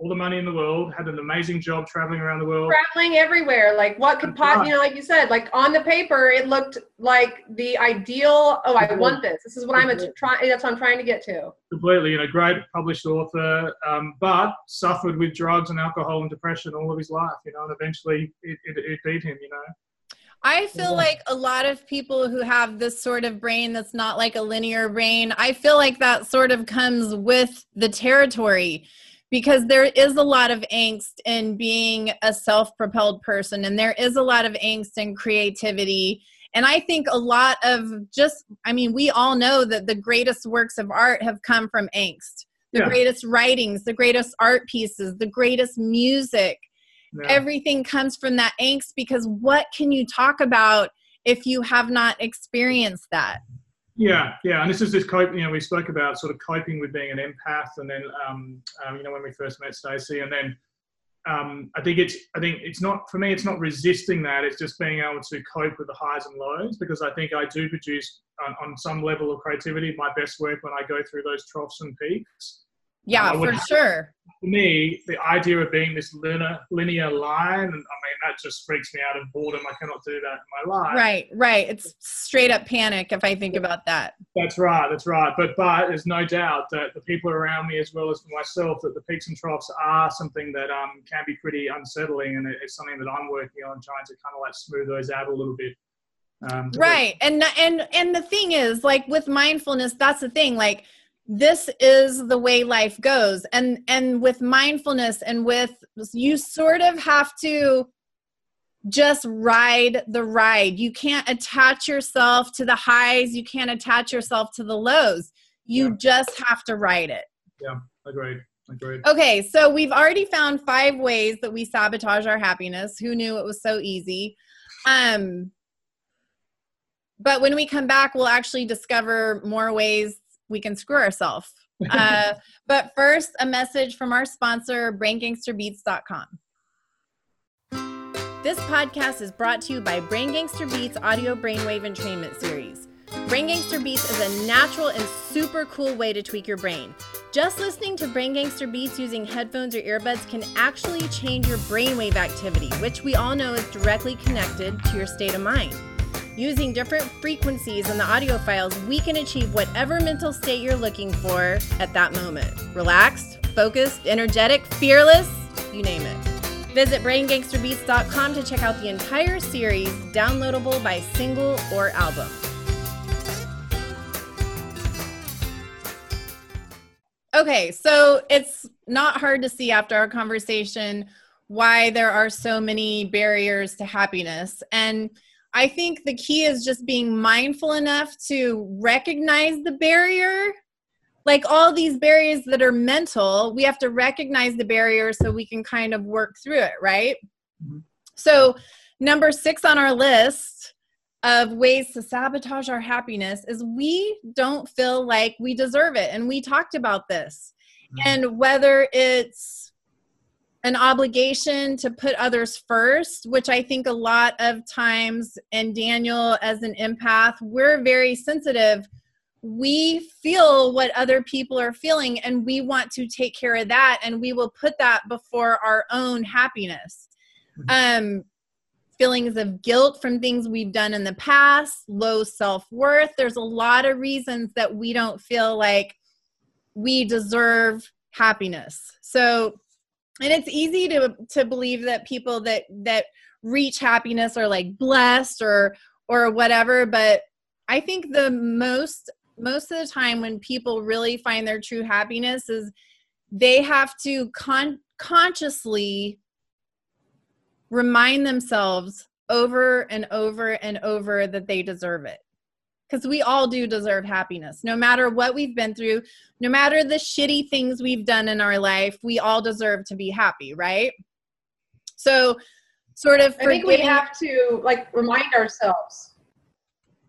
all the money in the world, had an amazing job traveling around the world.
Traveling everywhere. Like what could possibly, you know, like you said, like on the paper, it looked like the ideal. Oh, I want this. This is what I'm trying. That's what I'm trying to get to.
Completely, you know, great published author, um, but suffered with drugs and alcohol and depression all of his life. You know, and eventually it, it, it beat him. You know.
I feel like a lot of people who have this sort of brain that's not like a linear brain, I feel like that sort of comes with the territory because there is a lot of angst in being a self-propelled person and there is a lot of angst in creativity and i think a lot of just i mean we all know that the greatest works of art have come from angst the yeah. greatest writings the greatest art pieces the greatest music yeah. everything comes from that angst because what can you talk about if you have not experienced that
yeah, yeah, and this is this cope. You know, we spoke about sort of coping with being an empath, and then um, um, you know when we first met Stacey, and then um, I think it's I think it's not for me. It's not resisting that. It's just being able to cope with the highs and lows because I think I do produce on, on some level of creativity my best work when I go through those troughs and peaks.
Yeah, for sure.
For me, the idea of being this linear, linear line, and I mean, that just freaks me out of boredom. I cannot do that in my life.
Right, right. It's straight up panic if I think about that.
That's right, that's right. But but there's no doubt that the people around me, as well as myself, that the peaks and troughs are something that um, can be pretty unsettling, and it's something that I'm working on trying to kind of like smooth those out a little bit.
Um, right, and and and the thing is, like with mindfulness, that's the thing, like this is the way life goes. And and with mindfulness and with you sort of have to just ride the ride. You can't attach yourself to the highs. You can't attach yourself to the lows. You yeah. just have to ride it.
Yeah agreed agreed.
Okay so we've already found five ways that we sabotage our happiness. Who knew it was so easy? Um but when we come back we'll actually discover more ways we can screw ourselves. Uh, but first, a message from our sponsor, BrainGangsterBeats.com. This podcast is brought to you by Brain Gangster Beats Audio Brainwave Entrainment Series. Brain Gangster Beats is a natural and super cool way to tweak your brain. Just listening to Brain Gangster Beats using headphones or earbuds can actually change your brainwave activity, which we all know is directly connected to your state of mind. Using different frequencies in the audio files, we can achieve whatever mental state you're looking for at that moment. Relaxed, focused, energetic, fearless, you name it. Visit braingangsterbeats.com to check out the entire series, downloadable by single or album. Okay, so it's not hard to see after our conversation why there are so many barriers to happiness. And I think the key is just being mindful enough to recognize the barrier. Like all these barriers that are mental, we have to recognize the barrier so we can kind of work through it, right? Mm-hmm. So, number six on our list of ways to sabotage our happiness is we don't feel like we deserve it. And we talked about this. Mm-hmm. And whether it's an obligation to put others first, which I think a lot of times, and Daniel as an empath, we're very sensitive. We feel what other people are feeling and we want to take care of that and we will put that before our own happiness. Mm-hmm. Um, feelings of guilt from things we've done in the past, low self worth. There's a lot of reasons that we don't feel like we deserve happiness. So, and it's easy to to believe that people that that reach happiness are like blessed or or whatever, but I think the most most of the time when people really find their true happiness is they have to con- consciously remind themselves over and over and over that they deserve it. Because we all do deserve happiness. No matter what we've been through, no matter the shitty things we've done in our life, we all deserve to be happy, right? So, sort of.
I think we have to like remind ourselves.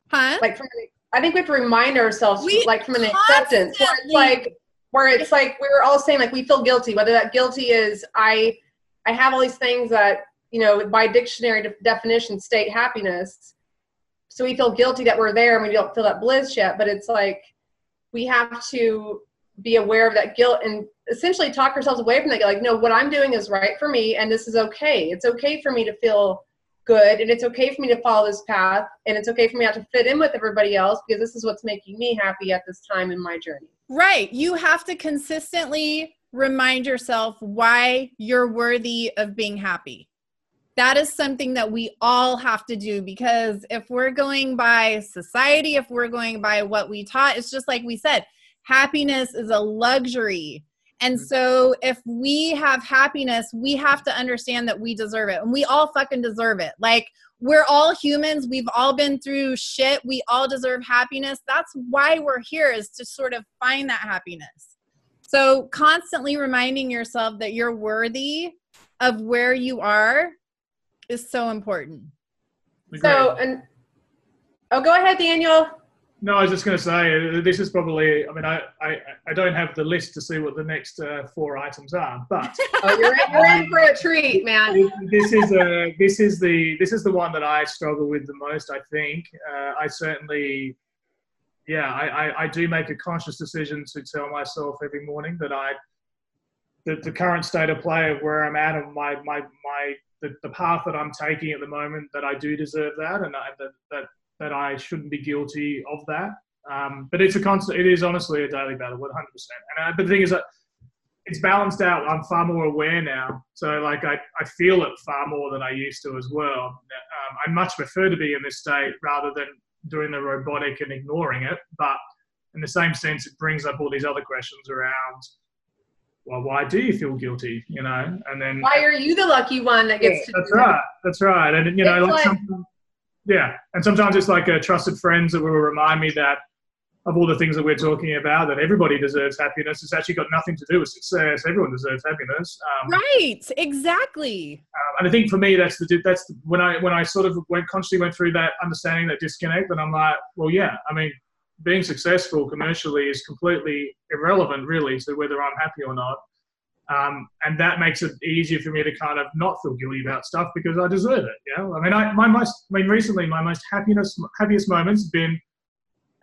Huh?
Like from, I think we have to remind ourselves, we like from an acceptance, where it's like, where it's like we were all saying, like we feel guilty. Whether that guilty is I, I have all these things that you know, by dictionary de- definition, state happiness. So we feel guilty that we're there and we don't feel that bliss yet. But it's like we have to be aware of that guilt and essentially talk ourselves away from that. Like, no, what I'm doing is right for me, and this is okay. It's okay for me to feel good, and it's okay for me to follow this path, and it's okay for me not to fit in with everybody else because this is what's making me happy at this time in my journey.
Right. You have to consistently remind yourself why you're worthy of being happy that is something that we all have to do because if we're going by society, if we're going by what we taught, it's just like we said happiness is a luxury. And mm-hmm. so if we have happiness, we have to understand that we deserve it. And we all fucking deserve it. Like we're all humans. We've all been through shit. We all deserve happiness. That's why we're here is to sort of find that happiness. So constantly reminding yourself that you're worthy of where you are is so important.
So, and oh, go ahead, Daniel.
No, I was just going to say uh, this is probably. I mean, I, I, I don't have the list to see what the next uh, four items are, but
oh, you're, in, you're in for a treat, man.
This is a uh, this is the this is the one that I struggle with the most. I think uh, I certainly, yeah, I, I, I do make a conscious decision to tell myself every morning that I the, the current state of play of where I'm at and my my my the, the path that I'm taking at the moment that I do deserve that and I, that, that, that I shouldn't be guilty of that. Um, but it's a constant, it is honestly a daily battle, 100%. And I, but the thing is that it's balanced out. I'm far more aware now. So like I, I feel it far more than I used to as well. Um, I much prefer to be in this state rather than doing the robotic and ignoring it. But in the same sense, it brings up all these other questions around well, why do you feel guilty? You know, and then
why are you the lucky one that gets
yeah, to? That's right. That's right. And you know, like, like yeah, and sometimes it's like a trusted friends that will remind me that of all the things that we're talking about, that everybody deserves happiness. It's actually got nothing to do with success. Everyone deserves happiness.
Um, right. Exactly.
Um, and I think for me, that's the that's the, when I when I sort of went consciously went through that understanding that disconnect, and I'm like, well, yeah. I mean, being successful commercially is completely irrelevant, really, to whether I'm happy or not. Um, and that makes it easier for me to kind of not feel guilty about stuff because I deserve it. Know, I mean, I my most, I mean, recently my most happiness happiest moments have been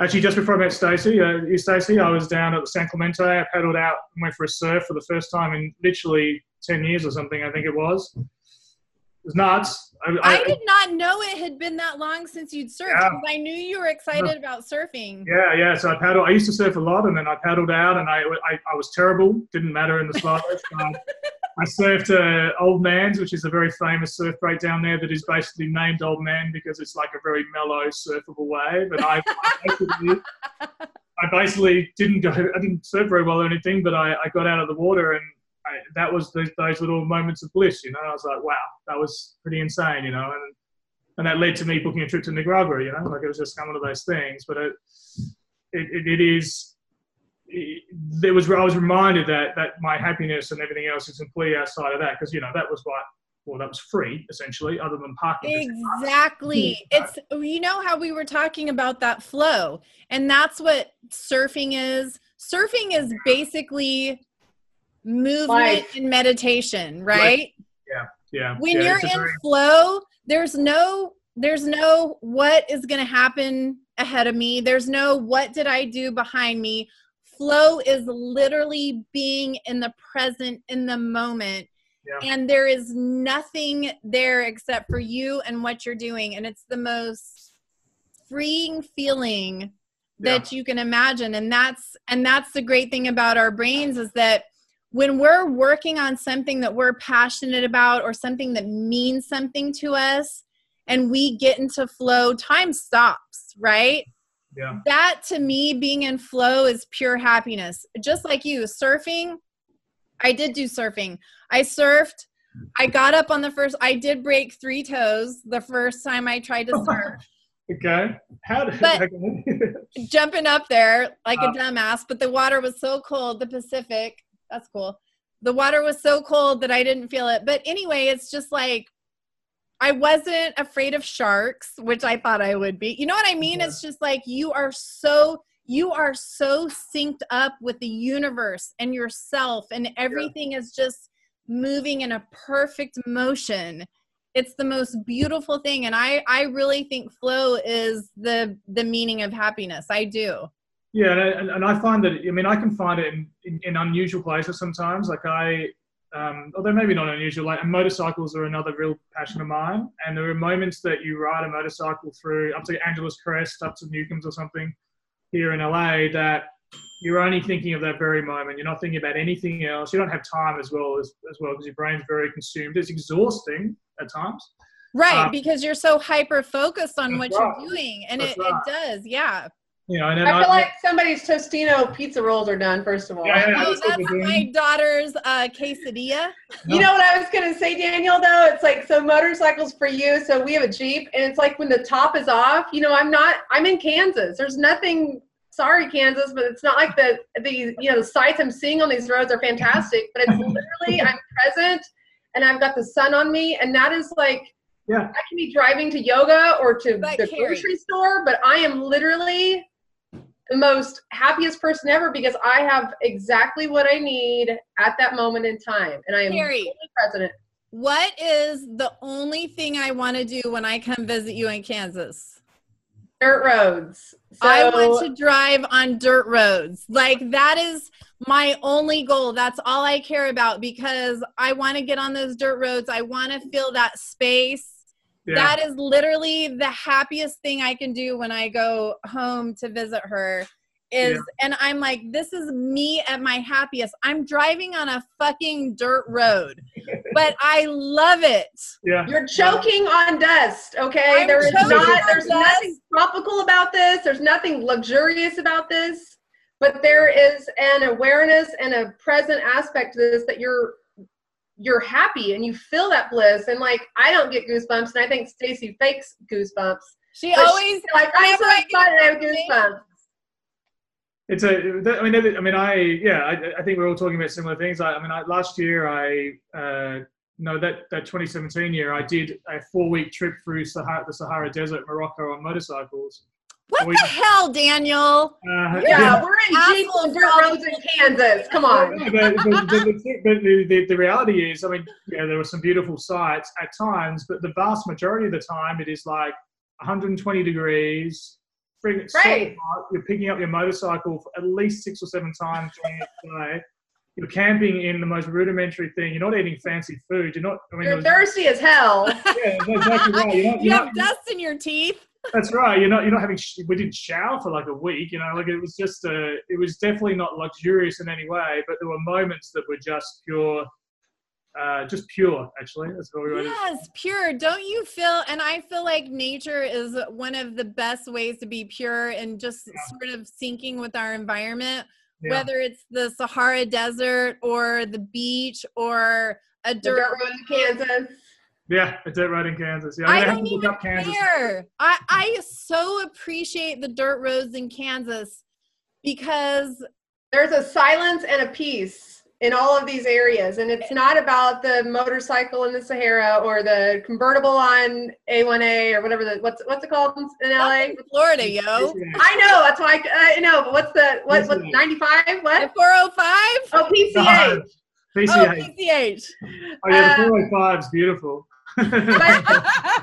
actually just before I met Stacey. Uh, Stacey, I was down at the San Clemente. I paddled out and went for a surf for the first time in literally ten years or something. I think it was. It was nuts.
I, I, I, did not know it had been that long since you'd surfed yeah. I knew you were excited about surfing.
Yeah, yeah. So I paddled. I used to surf a lot, and then I paddled out, and I, I, I was terrible. Didn't matter in the slightest. I surfed uh, Old Man's, which is a very famous surf break down there that is basically named Old Man because it's like a very mellow surfable wave. And I, I, basically, I basically didn't go, I didn't surf very well or anything, but I, I got out of the water and I, that was the, those little moments of bliss, you know. I was like, wow, that was pretty insane, you know. And and that led to me booking a trip to Nicaragua, you know. Like it was just kind of one of those things. But it it, it, is. It, there was I was reminded that that my happiness and everything else is completely outside of that because you know that was what well that was free essentially other than parking
exactly it's you know how we were talking about that flow and that's what surfing is surfing is basically movement Life. and meditation, right?
Yeah, yeah.
When
yeah,
you're in very- flow, there's no there's no what is going to happen ahead of me. There's no what did I do behind me. Flow is literally being in the present in the moment. Yeah. And there is nothing there except for you and what you're doing and it's the most freeing feeling that yeah. you can imagine and that's and that's the great thing about our brains is that when we're working on something that we're passionate about or something that means something to us and we get into flow time stops right?
Yeah.
That to me being in flow is pure happiness. Just like you surfing i did do surfing. I surfed i got up on the first i did break three toes the first time i tried to surf.
Okay. How did
but jumping up there like uh, a dumbass but the water was so cold the pacific that's cool. The water was so cold that I didn't feel it. But anyway, it's just like I wasn't afraid of sharks, which I thought I would be. You know what I mean? Yeah. It's just like you are so you are so synced up with the universe and yourself and everything yeah. is just moving in a perfect motion it's the most beautiful thing and i i really think flow is the the meaning of happiness i do
yeah, and, and I find that I mean I can find it in, in, in unusual places sometimes. Like I, um, although maybe not unusual, like motorcycles are another real passion of mine. And there are moments that you ride a motorcycle through up to Angeles Crest, up to Newcomb's or something here in LA that you're only thinking of that very moment. You're not thinking about anything else. You don't have time as well as, as well because your brain's very consumed. It's exhausting at times.
Right, um, because you're so hyper focused on what right. you're doing. And it, right. it does, yeah.
You know, and I feel I, like somebody's Tostino pizza rolls are done. First of all,
yeah, yeah, oh, that's my daughter's uh, quesadilla.
You know what I was gonna say, Daniel? Though it's like so motorcycles for you. So we have a Jeep, and it's like when the top is off. You know, I'm not. I'm in Kansas. There's nothing. Sorry, Kansas, but it's not like the the you know the sights I'm seeing on these roads are fantastic. But it's literally I'm present, and I've got the sun on me, and that is like
yeah.
I can be driving to yoga or to the grocery store, but I am literally the most happiest person ever because I have exactly what I need at that moment in time, and I am Carrie, president.
What is the only thing I want to do when I come visit you in Kansas?
Dirt roads.
So, I want to drive on dirt roads. Like that is my only goal. That's all I care about because I want to get on those dirt roads. I want to feel that space yeah. that is literally the happiest thing I can do when I go home to visit her is yeah. and I'm like this is me at my happiest. I'm driving on a fucking dirt road. but I love it.
Yeah.
You're choking on dust, okay? I'm there is not there's dust. nothing tropical about this. There's nothing luxurious about this. But there is an awareness and a present aspect to this that you're you're happy and you feel that bliss and like I don't get goosebumps and I think Stacey fakes goosebumps.
She always
like I'm so excited I have goosebumps.
It's a, I mean, I mean, I, yeah, I, I think we're all talking about similar things. I, I mean, I, last year, I, uh, no, that, that 2017 year, I did a four week trip through Sahara, the Sahara Desert, Morocco on motorcycles.
What we, the hell, Daniel?
Uh, yeah, yeah, we're in Jeeps and dirt roads in Kansas. Come on. but,
the, but the, the, the, reality is, I mean, yeah, there were some beautiful sights at times, but the vast majority of the time, it is like 120 degrees. Right. So you're picking up your motorcycle at least six or seven times during the day. You're camping in the most rudimentary thing. You're not eating fancy food. You're not.
I mean, you're thirsty as hell.
Yeah, exactly right. You're not,
you're you have not, dust in your teeth.
That's right. You're not. You're not having. We didn't shower for like a week. You know, like it was just a. It was definitely not luxurious in any way. But there were moments that were just pure. uh, just pure. Actually, that's what we want.
Yes, pure. Don't you feel? And I feel like nature is one of the best ways to be pure and just
Yeah.
sort of syncing with our environment.
Yeah.
Whether it's the Sahara Desert or the beach or a dirt,
dirt road in Kansas.
Yeah, a dirt road in Kansas. Yeah, I'm
I
gonna have
don't even
Kansas.
care. I I so appreciate the dirt roads in Kansas because
There's a silence and a peace in all of these areas, and it's not about the motorcycle in the Sahara or the convertible on A1A or whatever the what's what's it called in LA.
that's in Florida, yo.
I know that's why I, I know, but what's the what what's 95? What?
405?
Oh, PCH.
No,
Oh,
PCH.
PCH.
Oh yeah,
Uh,
the 405 is beautiful.
But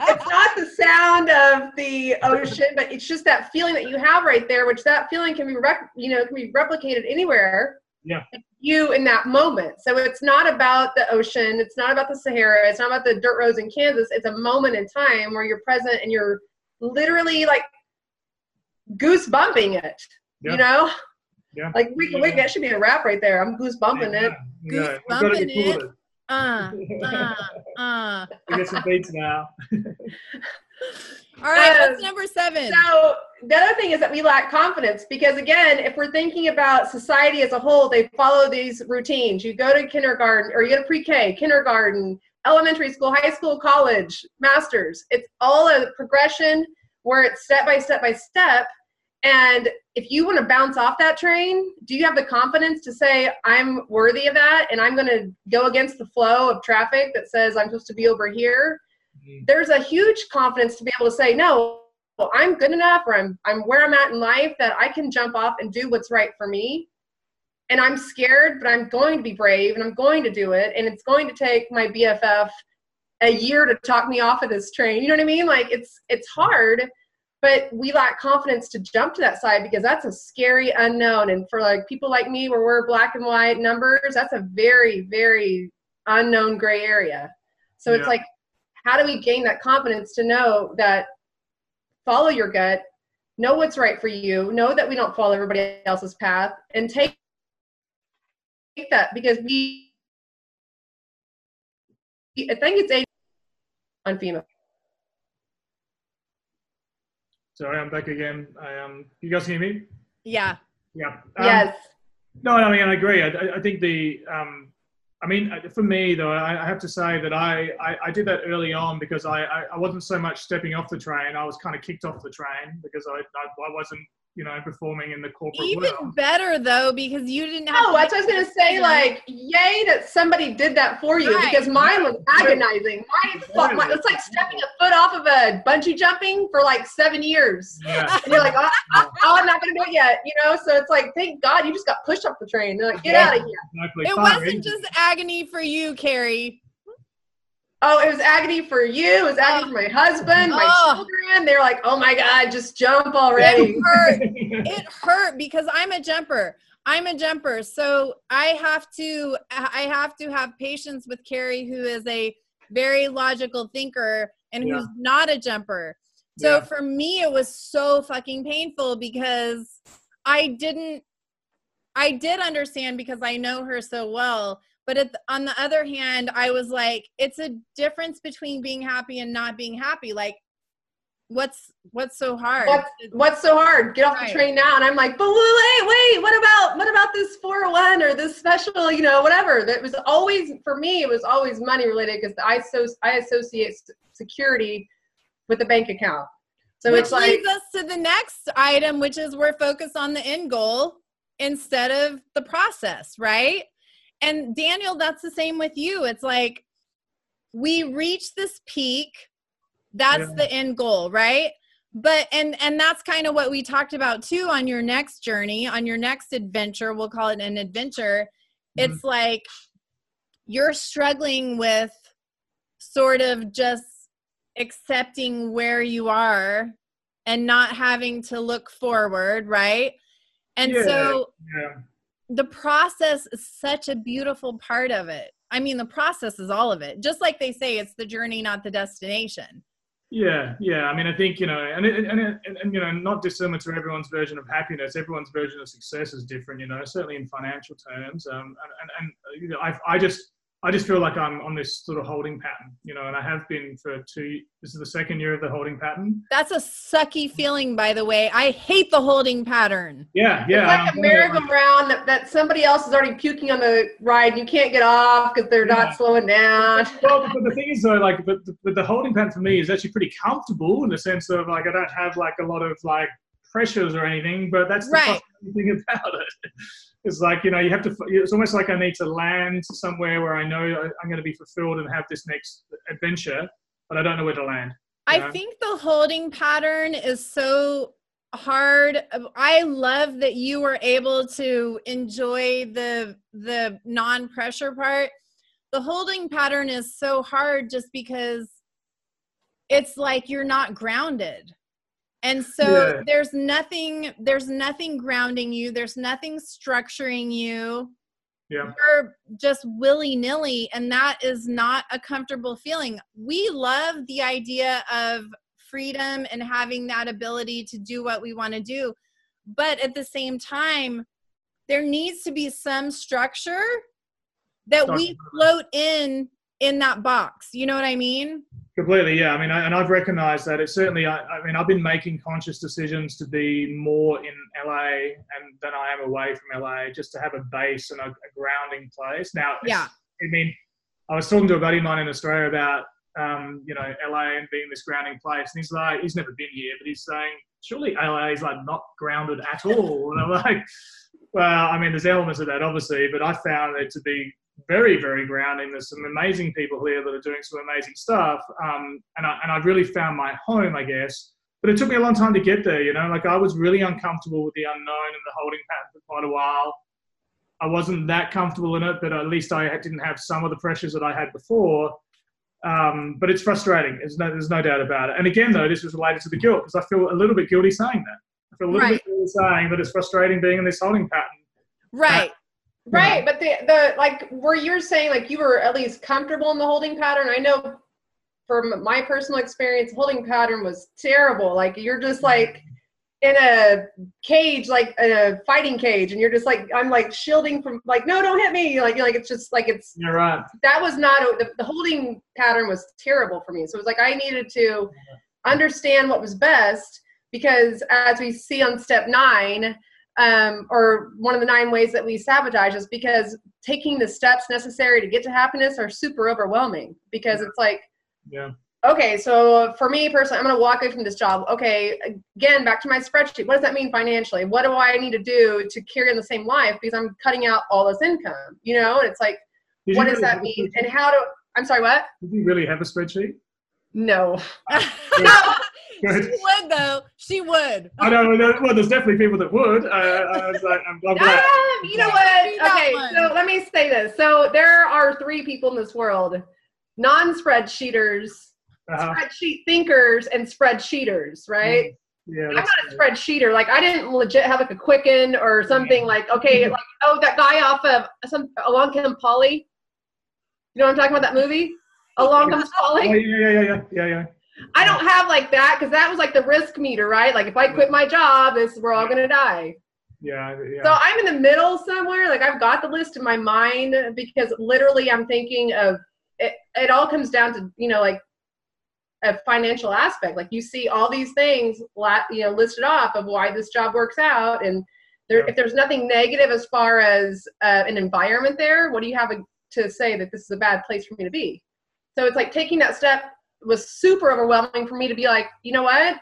it's not the sound of the ocean, but it's just that feeling that you have right there, which that feeling can be, rec- you know, can be replicated anywhere.
Yeah.
You in that moment. So it's not about the ocean. It's not about the Sahara. It's not about the dirt roads in Kansas. It's a moment in time where you're present and you're literally like goose bumping it.
Yeah.
You know?
Yeah.
Like we, we, that should be a rap right there. I'm goose bumping it.
Yeah,
Goose
we've got to
bumping it.
It.
Uh, uh, uh.
We get some beats now.
All right,
Um,
what's number seven?
So the other thing is that we lack confidence because again, if we're thinking about society as a whole, they follow these routines. You go to kindergarten or you go to pre-K, kindergarten, elementary school, high school, college, masters. It's all a progression where it's step by step by step. And if you want to bounce off that train, do you have the confidence to say, I'm worthy of that and I'm going to go against the flow of traffic that says I'm supposed to be over here? Mm-hmm. there's a huge confidence to be able to say no i'm good enough or i'm i'm where i'm at in life that i can jump off and do what's right for me. And i'm scared but i'm going to be brave and i'm going to do it and it's going to take my bff a year to talk me off of this train. You know what i mean? Like it's it's hard but we lack confidence to jump to that side because that's a scary unknown and for like people like me where we're black and white numbers that's a very very unknown gray area so
Yeah.
it's like how do we gain that confidence to know that follow your gut know what's right for you know that we don't follow everybody else's path and take take that because we i think it's 80 on FEMA.
Sorry, I'm back again. I, um, you guys hear me?
yeah.
Yeah. Um,
yes
No, I mean I agree. I, I- think the um, I mean uh, for me though, I, I have to say that I, I, I did that early on because I, I, I wasn't so much stepping off the train. I was kind of kicked off the train because I, I, I wasn't you know performing in the corporate
Even
world.
better though, because you didn't have
oh
to
that's what i was going to say
decision.
like yay that somebody did that for you
Right.
because mine was agonizing mine, fu- my, it's like stepping a foot off of a bungee jumping for like seven years
Yeah.
and you're like oh, oh, oh, i'm not going to do it yet you know so it's like thank god you just got pushed off the train they're like get
Yeah.
out of here
Exactly.
it
Fine,
wasn't
really.
just agony for you, Carrie.
Oh, it was agony for you. It was agony oh. for my husband, my
Oh.
children. They're like, "Oh my God, just jump already!"
It hurt. it hurt because I'm a jumper. I'm a jumper. So I have to I have to have patience with Carrie who is a very logical thinker and
Yeah.
who's not a jumper. So
Yeah.
for me it was so fucking painful because I didn't I did understand because I know her so well. But at the, on the other hand, I was like, it's a difference between being happy and not being happy. Like, what's what's so hard?
What's, what's so hard? Get off
Right.
the train now. And I'm like, but wait, wait, what about what about this 401 or this special, you know, whatever. That was always for me. It was always money related because I so I associate security with the bank account. So
which
it's like,
leads us to the next item, which is we're focused on the end goal instead of the process, right? And Daniel, that's the same with you. It's like we reach this peak, that's
Yeah.
the end goal, right? But and and that's kind of what we talked about too on your next journey, on your next adventure. We'll call it an adventure.
Mhm.
It's like you're struggling with sort of just accepting where you are and not having to look forward, right? And
Yeah.
so
yeah.
The process is such a beautiful part of it. I mean, the process is all of it. Just like they say, it's the journey, not the destination.
Yeah, yeah. I mean, I think you know, and it, and, it, and and you know, not dissimilar to everyone's version of happiness. Everyone's version of success is different. You know, certainly in financial terms. Um, and and, and you know, I I just I just feel like I'm on this sort of holding pattern, you know, and I have been for two. This is the second year of the holding pattern.
That's a sucky feeling, by the way. I hate the holding pattern.
Yeah, yeah.
It's like a merry-go-round that, that somebody else is already puking on the ride and you can't get off because they're
Yeah.
not slowing down.
well, but the thing is though, like, but the, but the holding pattern for me is actually pretty comfortable in the sense of like I don't have like a lot of like pressures or anything, but that's the
Right.
thing about it. It's like you know you have to. It's almost like I need to land somewhere where I know I'm going to be fulfilled and have this next adventure, but I don't know where to land.
I
Yeah.
think the holding pattern is so hard. I love that you were able to enjoy the the non-pressure part. The holding pattern is so hard just because it's like you're not grounded. And so
Yeah.
there's nothing there's nothing grounding you, there's nothing structuring you
Yeah.
you're just willy nilly, and that is not a comfortable feeling. We love the idea of freedom and having that ability to do what we want to do. But at the same time, there needs to be some structure that we float in in that box. You know what I mean?
Completely, yeah. I mean, I, and I've recognised that it's certainly. I, I mean, I've been making conscious decisions to be more in LA and than I am away from LA, just to have a base and a, a grounding place. Now,
Yeah.
I mean, I was talking to a buddy of mine in Australia about, um, you know, LA and being this grounding place, and he's like, he's never been here, but he's saying, surely LA is like not grounded at all. And I'm like, well, I mean, there's elements of that, obviously, but I found it to be very, very grounding. There's some amazing people here that are doing some amazing stuff. Um, and, I, and I really found my home, I guess. But it took me a long time to get there, you know, like I was really uncomfortable with the unknown and the holding pattern for quite a while. I wasn't that comfortable in it, but at least I didn't have some of the pressures that I had before. Um, but it's frustrating. There's no, there's no doubt about it. And again, though, this was related to the guilt because I feel a little bit guilty saying that. I feel a little
Right.
bit guilty saying that it's frustrating being in this holding pattern.
Right.
Right, but the the like where you're saying like you were at least comfortable in the holding pattern. I know from my personal experience, holding pattern was terrible. Like you're just mm-hmm. like in a cage, like a fighting cage, and you're just like I'm like shielding from like no, don't hit me. Like you're like it's just like it's
You're right.
that was not a, the, the holding pattern was terrible for me. So it was like I needed to understand what was best because as we see on step nine, um, or one of the nine ways that we sabotage is because taking the steps necessary to get to happiness are super overwhelming because it's like
Yeah.
okay so for me personally i'm going to walk away from this job. Okay again back to my spreadsheet. What does that mean financially? What do i need to do to carry on the same life? Because i'm cutting out all this income you know? And it's like
Did
what does
really
that mean? and how do i'm sorry what?
Did you really have a spreadsheet?
No
she would though. She would.
I know. Well, there's definitely people that would. Uh, I was like, I'm, I'm glad.
Um, you know what? Okay, so let me say this. So there are three people in this world: non-spreadsheeters,
Uh-huh.
spreadsheet thinkers, and spreadsheeters. Right?
Yeah.
I'm not a spreadsheeter. Like I didn't legit have like a Quicken or something. Like okay, like oh that guy off of some Along Comes Polly. You know what I'm talking about? That movie, Along Comes
Oh, yeah, yeah, yeah, yeah, yeah, yeah.
I don't have like that because that was like the risk meter, right? Like if I quit my job, this we're all gonna die.
Yeah, yeah.
So I'm in the middle somewhere. Like I've got the list in my mind because literally I'm thinking of it. It all comes down to you know like a financial aspect. Like you see all these things, you know, listed off of why this job works out, and there,
Yeah.
if there's nothing negative as far as uh, an environment there, what do you have to say that this is a bad place for me to be? So it's like taking that step was super overwhelming for me to be like, you know what,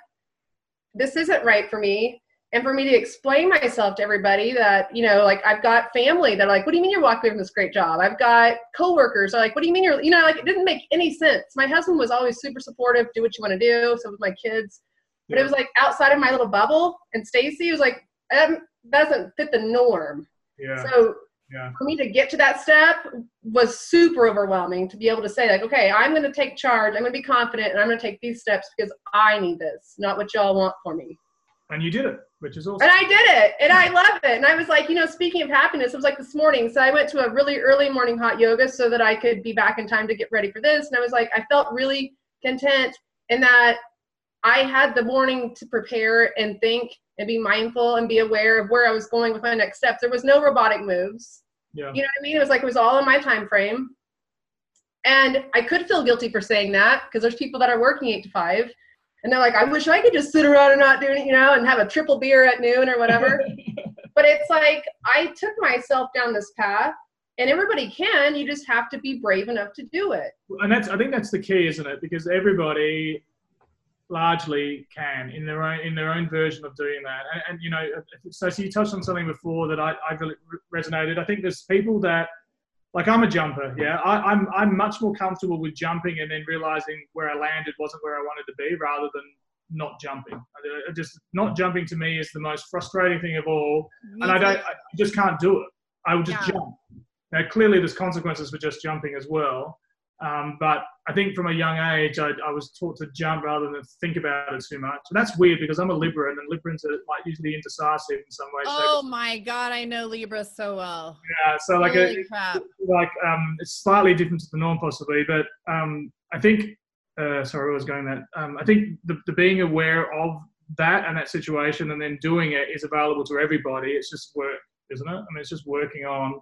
this isn't right for me. And for me to explain myself to everybody that you know like i've got family that are like what do you mean you're walking away from this great job? I've got coworkers are like what do you mean you're you know like it didn't make any sense. My husband was always super supportive do what you want to do so with my kids. But it was like outside of my little bubble. And stacy was like that doesn't fit the norm.
Yeah,
so
yeah.
for me to get to that step was super overwhelming to be able to say like okay i'm going to take charge i'm going to be confident and i'm going to take these steps because i need this not what y'all want for me
And you did it, which is awesome.
and I did it, and I love it. And I was like, you know, speaking of happiness, it was like this morning. So I went to a really early morning hot yoga so that I could be back in time to get ready for this. And I was like, I felt really content in that I had the morning to prepare and think and be mindful and be aware of where I was going with my next steps. There was no robotic moves.
yeah.
You know what I mean? It was like it was all in my time frame. And I could feel guilty for saying that because there's people that are working eight to five and they're like, I wish I could just sit around and not do it, you know, and have a triple beer at noon or whatever. but it's like I took myself down this path and everybody can you just have to be brave enough to do it
and that's i think that's the key isn't it because everybody largely can in their own in their own version of doing that and, and you know so, so you touched on something before that i, I really resonated i think there's people that like i'm a jumper yeah I, i'm i'm much more comfortable with jumping and then realizing where i landed wasn't where i wanted to be rather than not jumping. I just not jumping to me is the most frustrating thing of all, and I don't. I just can't do it. I will just yeah. jump. Now, clearly, there's consequences for just jumping as well. Um, but I think from a young age, I, I, was taught to jump rather than think about it too much. And that's weird because I'm a Libra, and Librans are like usually indecisive in some ways.
Oh so, my god, I know Libra so well.
Yeah, so like a, like um, it's slightly different to the norm possibly, but um, I think uh, sorry, I was going that. Um, I think the, the being aware of that and that situation and then doing it is available to everybody. It's just work, isn't it? I mean, it's just working on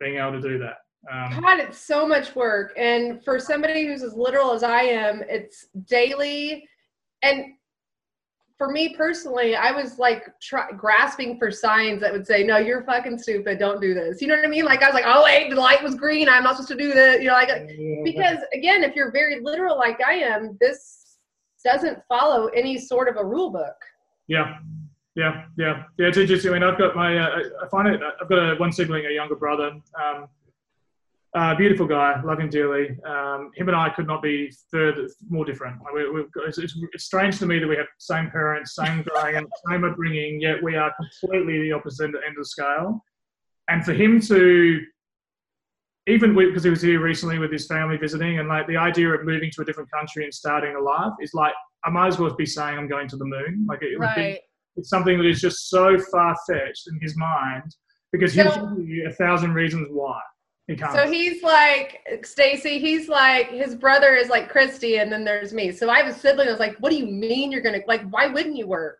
being able to do that.
Um, God, it's so much work. And for somebody who's as literal as I am, it's daily. And for me personally, I was like try, grasping for signs that would say, "No, you're fucking stupid. Don't do this." You know what I mean? Like I was like, "Oh wait, the light was green. I'm not supposed to do this." You know, like because again, if you're very literal like I am, this doesn't follow any sort of a rule book.
Yeah, yeah, yeah, yeah. It's interesting. I mean, I've got my, uh, I find it. I've got a, one sibling, a younger brother. Um, uh, beautiful guy, love him dearly. Um, him and I could not be further more different. We, we, it's, it's, it's, strange to me that we have same parents, same growing, same upbringing, yet we are completely the opposite end of the scale. And for him to, even because he was here recently with his family visiting, and like the idea of moving to a different country and starting a life is like I might as well be saying I'm going to the moon. Like it, right. be, it's something that is just so far fetched in his mind because he'll give you a thousand reasons why.
He so he's like Stacey. He's like his brother is like Christy, and then there's me. So I have a sibling. I was like, "What do you mean you're gonna like? Why wouldn't you work?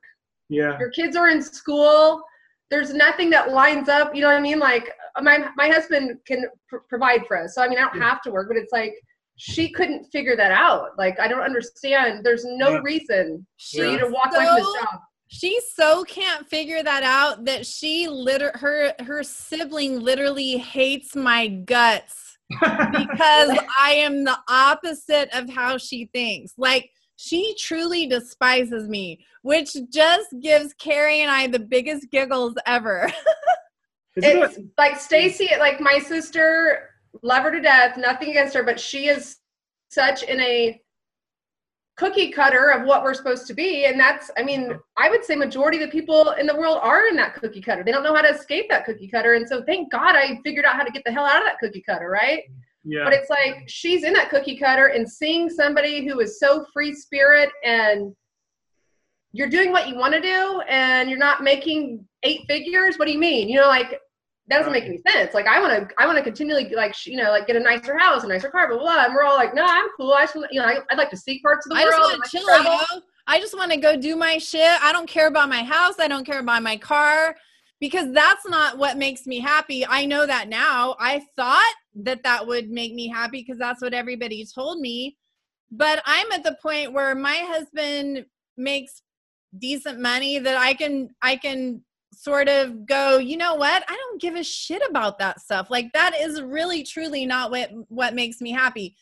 Yeah,
your kids are in school. There's nothing that lines up. You know what I mean? Like uh, my my husband can pr- provide for us, so I mean I don't have to work. But it's like she couldn't figure that out. Like I don't understand. There's no yeah. reason for you to walk so, away from this job
she so can't figure that out that she liter her her sibling literally hates my guts because I am the opposite of how she thinks. Like she truly despises me, which just gives Carrie and I the biggest giggles ever.
it's like Stacey, like my sister, love her to death, nothing against her, but she is such in a cookie cutter of what we're supposed to be. And that's i mean i would say majority of the people in the world are in that cookie cutter. They don't know how to escape that cookie cutter. And so thank god i figured out how to get the hell out of that cookie cutter right? Yeah. but it's like she's in that cookie cutter and seeing somebody who is so free spirit and you're doing what you want to do and you're not making eight figures. What do you mean? You know like that doesn't make any sense. Like I want to, I want to continually like, you know, like get a nicer house, a nicer car, blah, blah, blah. And we're all like, no, I'm cool. I just you know, I, would like to see parts of the
I
world.
I just want to chill, yo. I just want to go do my shit. I don't care about my house. I don't care about my car because that's not what makes me happy. I know that now. I thought that that would make me happy because that's what everybody told me. But I'm at the point where my husband makes decent money that I can I can sort of go, you know what? I don't give a shit about that stuff. Like that is really truly not what what makes me happy.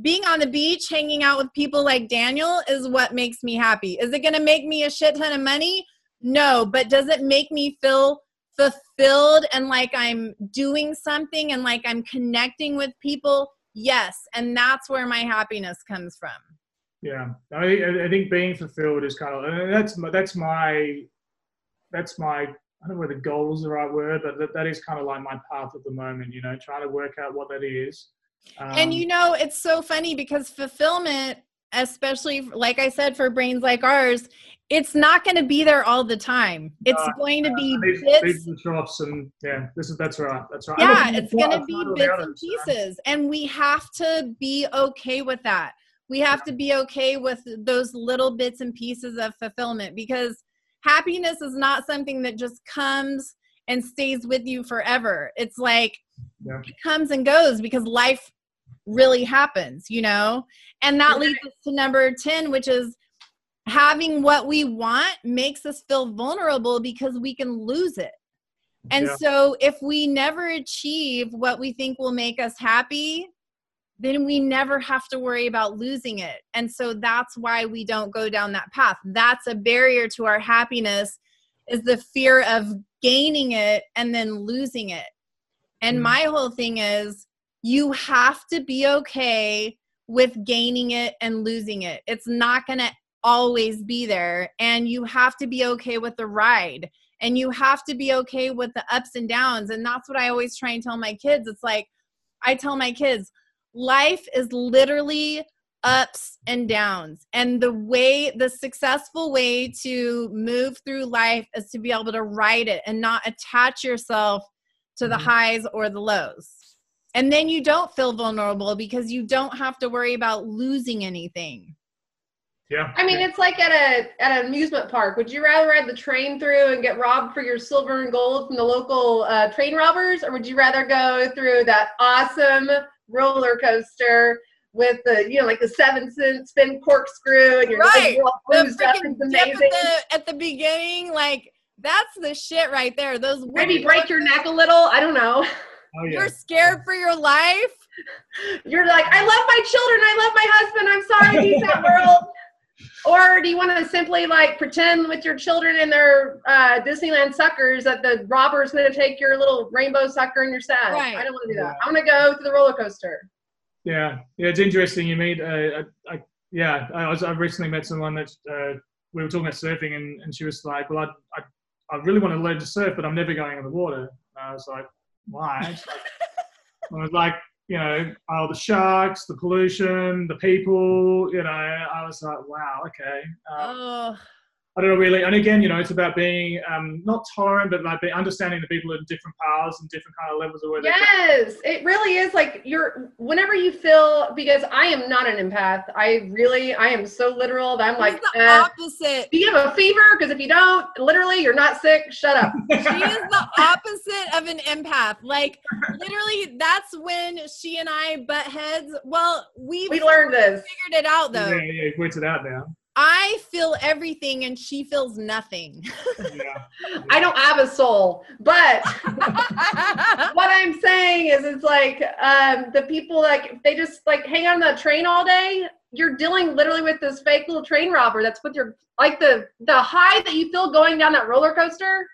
Being on the beach, hanging out with people like Daniel is what makes me happy. Is it going to make me a shit ton of money? No, but does it make me feel fulfilled and like I'm doing something and like I'm connecting with people? Yes, and that's where my happiness comes from.
Yeah, I, I think being fulfilled is kind of that's that's my that's my I don't know whether goal is the right word, but that, that is kind of like my path at the moment, you know, trying to work out what that is.
Um, and you know, it's so funny because fulfillment, especially like I said, for brains like ours, it's not going to be there all the time. It's uh, going to be
these, bits. These drops and yeah, this is that's right. That's right.
Yeah, it's going to be bits and pieces, and we have to be okay with that. We have to be okay with those little bits and pieces of fulfillment because happiness is not something that just comes and stays with you forever. It's like yeah. it comes and goes because life really happens, you know? And that
Right.
leads us to number 10, which is having what we want makes us feel vulnerable because we can lose it. And
Yeah.
so if we never achieve what we think will make us happy, then we never have to worry about losing it. And so that's why we don't go down that path. That's a barrier to our happiness is the fear of gaining it and then losing it. And
Mhm.
my whole thing is you have to be okay with gaining it and losing it. It's not going to always be there and you have to be okay with the ride and you have to be okay with the ups and downs and that's what I always try and tell my kids. It's like I tell my kids, life is literally ups and downs. And the way, the successful way to move through life is to be able to ride it and not attach yourself to the
Mhm.
highs or the lows. And then you don't feel vulnerable because you don't have to worry about losing anything.
Yeah.
I mean, it's like at a at an amusement park. Would you rather ride the train through and get robbed for your silver and gold from the local uh, train robbers, or would you rather go through that awesome roller coaster with the you know like the seven spin, spin corkscrew and you're
Right.
like, all
The
bruised up?
freaking
It's
dip
amazing.
at the, at the beginning, like that's the shit right there. Those
Maybe break your neck a little. I don't know.
Oh yeah.
You're scared for your life.
You're like, I love my children. I love my husband. I'm sorry, peace out, world. Or do you want to simply like pretend with your children and their uh, Disneyland suckers that the robber's going to take your little rainbow sucker and you're sad?
Right.
I don't want to do that. I want to go to the roller coaster.
Yeah, yeah, it's interesting. You meet, uh, I, I, yeah, I was. I recently met someone that uh, we were talking about surfing, and, and she was like, "Well, I, I, I really want to learn to surf, but I'm never going in the water." And I was like, "Why?" I was like, you know, oh, the sharks, the pollution, the people. You know, I was like, "Wow, okay." Um,
Oh,
I don't know really. And again, you know, it's about being um, not tolerant, but like be understanding the people in different paths and different kind of levels of where they're
Yes, it really is like you're whenever you feel because I am not an empath. I really I am so literal that I'm
she's
like,
the
eh,
opposite.
do you have a fever? Because if you don't, literally, you're not sick. Shut up.
She is the opposite of an empath. Like literally, that's when she and I butt heads. Well, we've
we learned this.
figured it out though.
Yeah, yeah, you've worked it out now.
I feel everything and she feels nothing.
Yeah.
I don't have a soul, but what I'm saying is, it's like um, the people like they just like hang on the train all day. You're dealing literally with this fake little train robber. That's with your like the the high that you feel going down that roller coaster.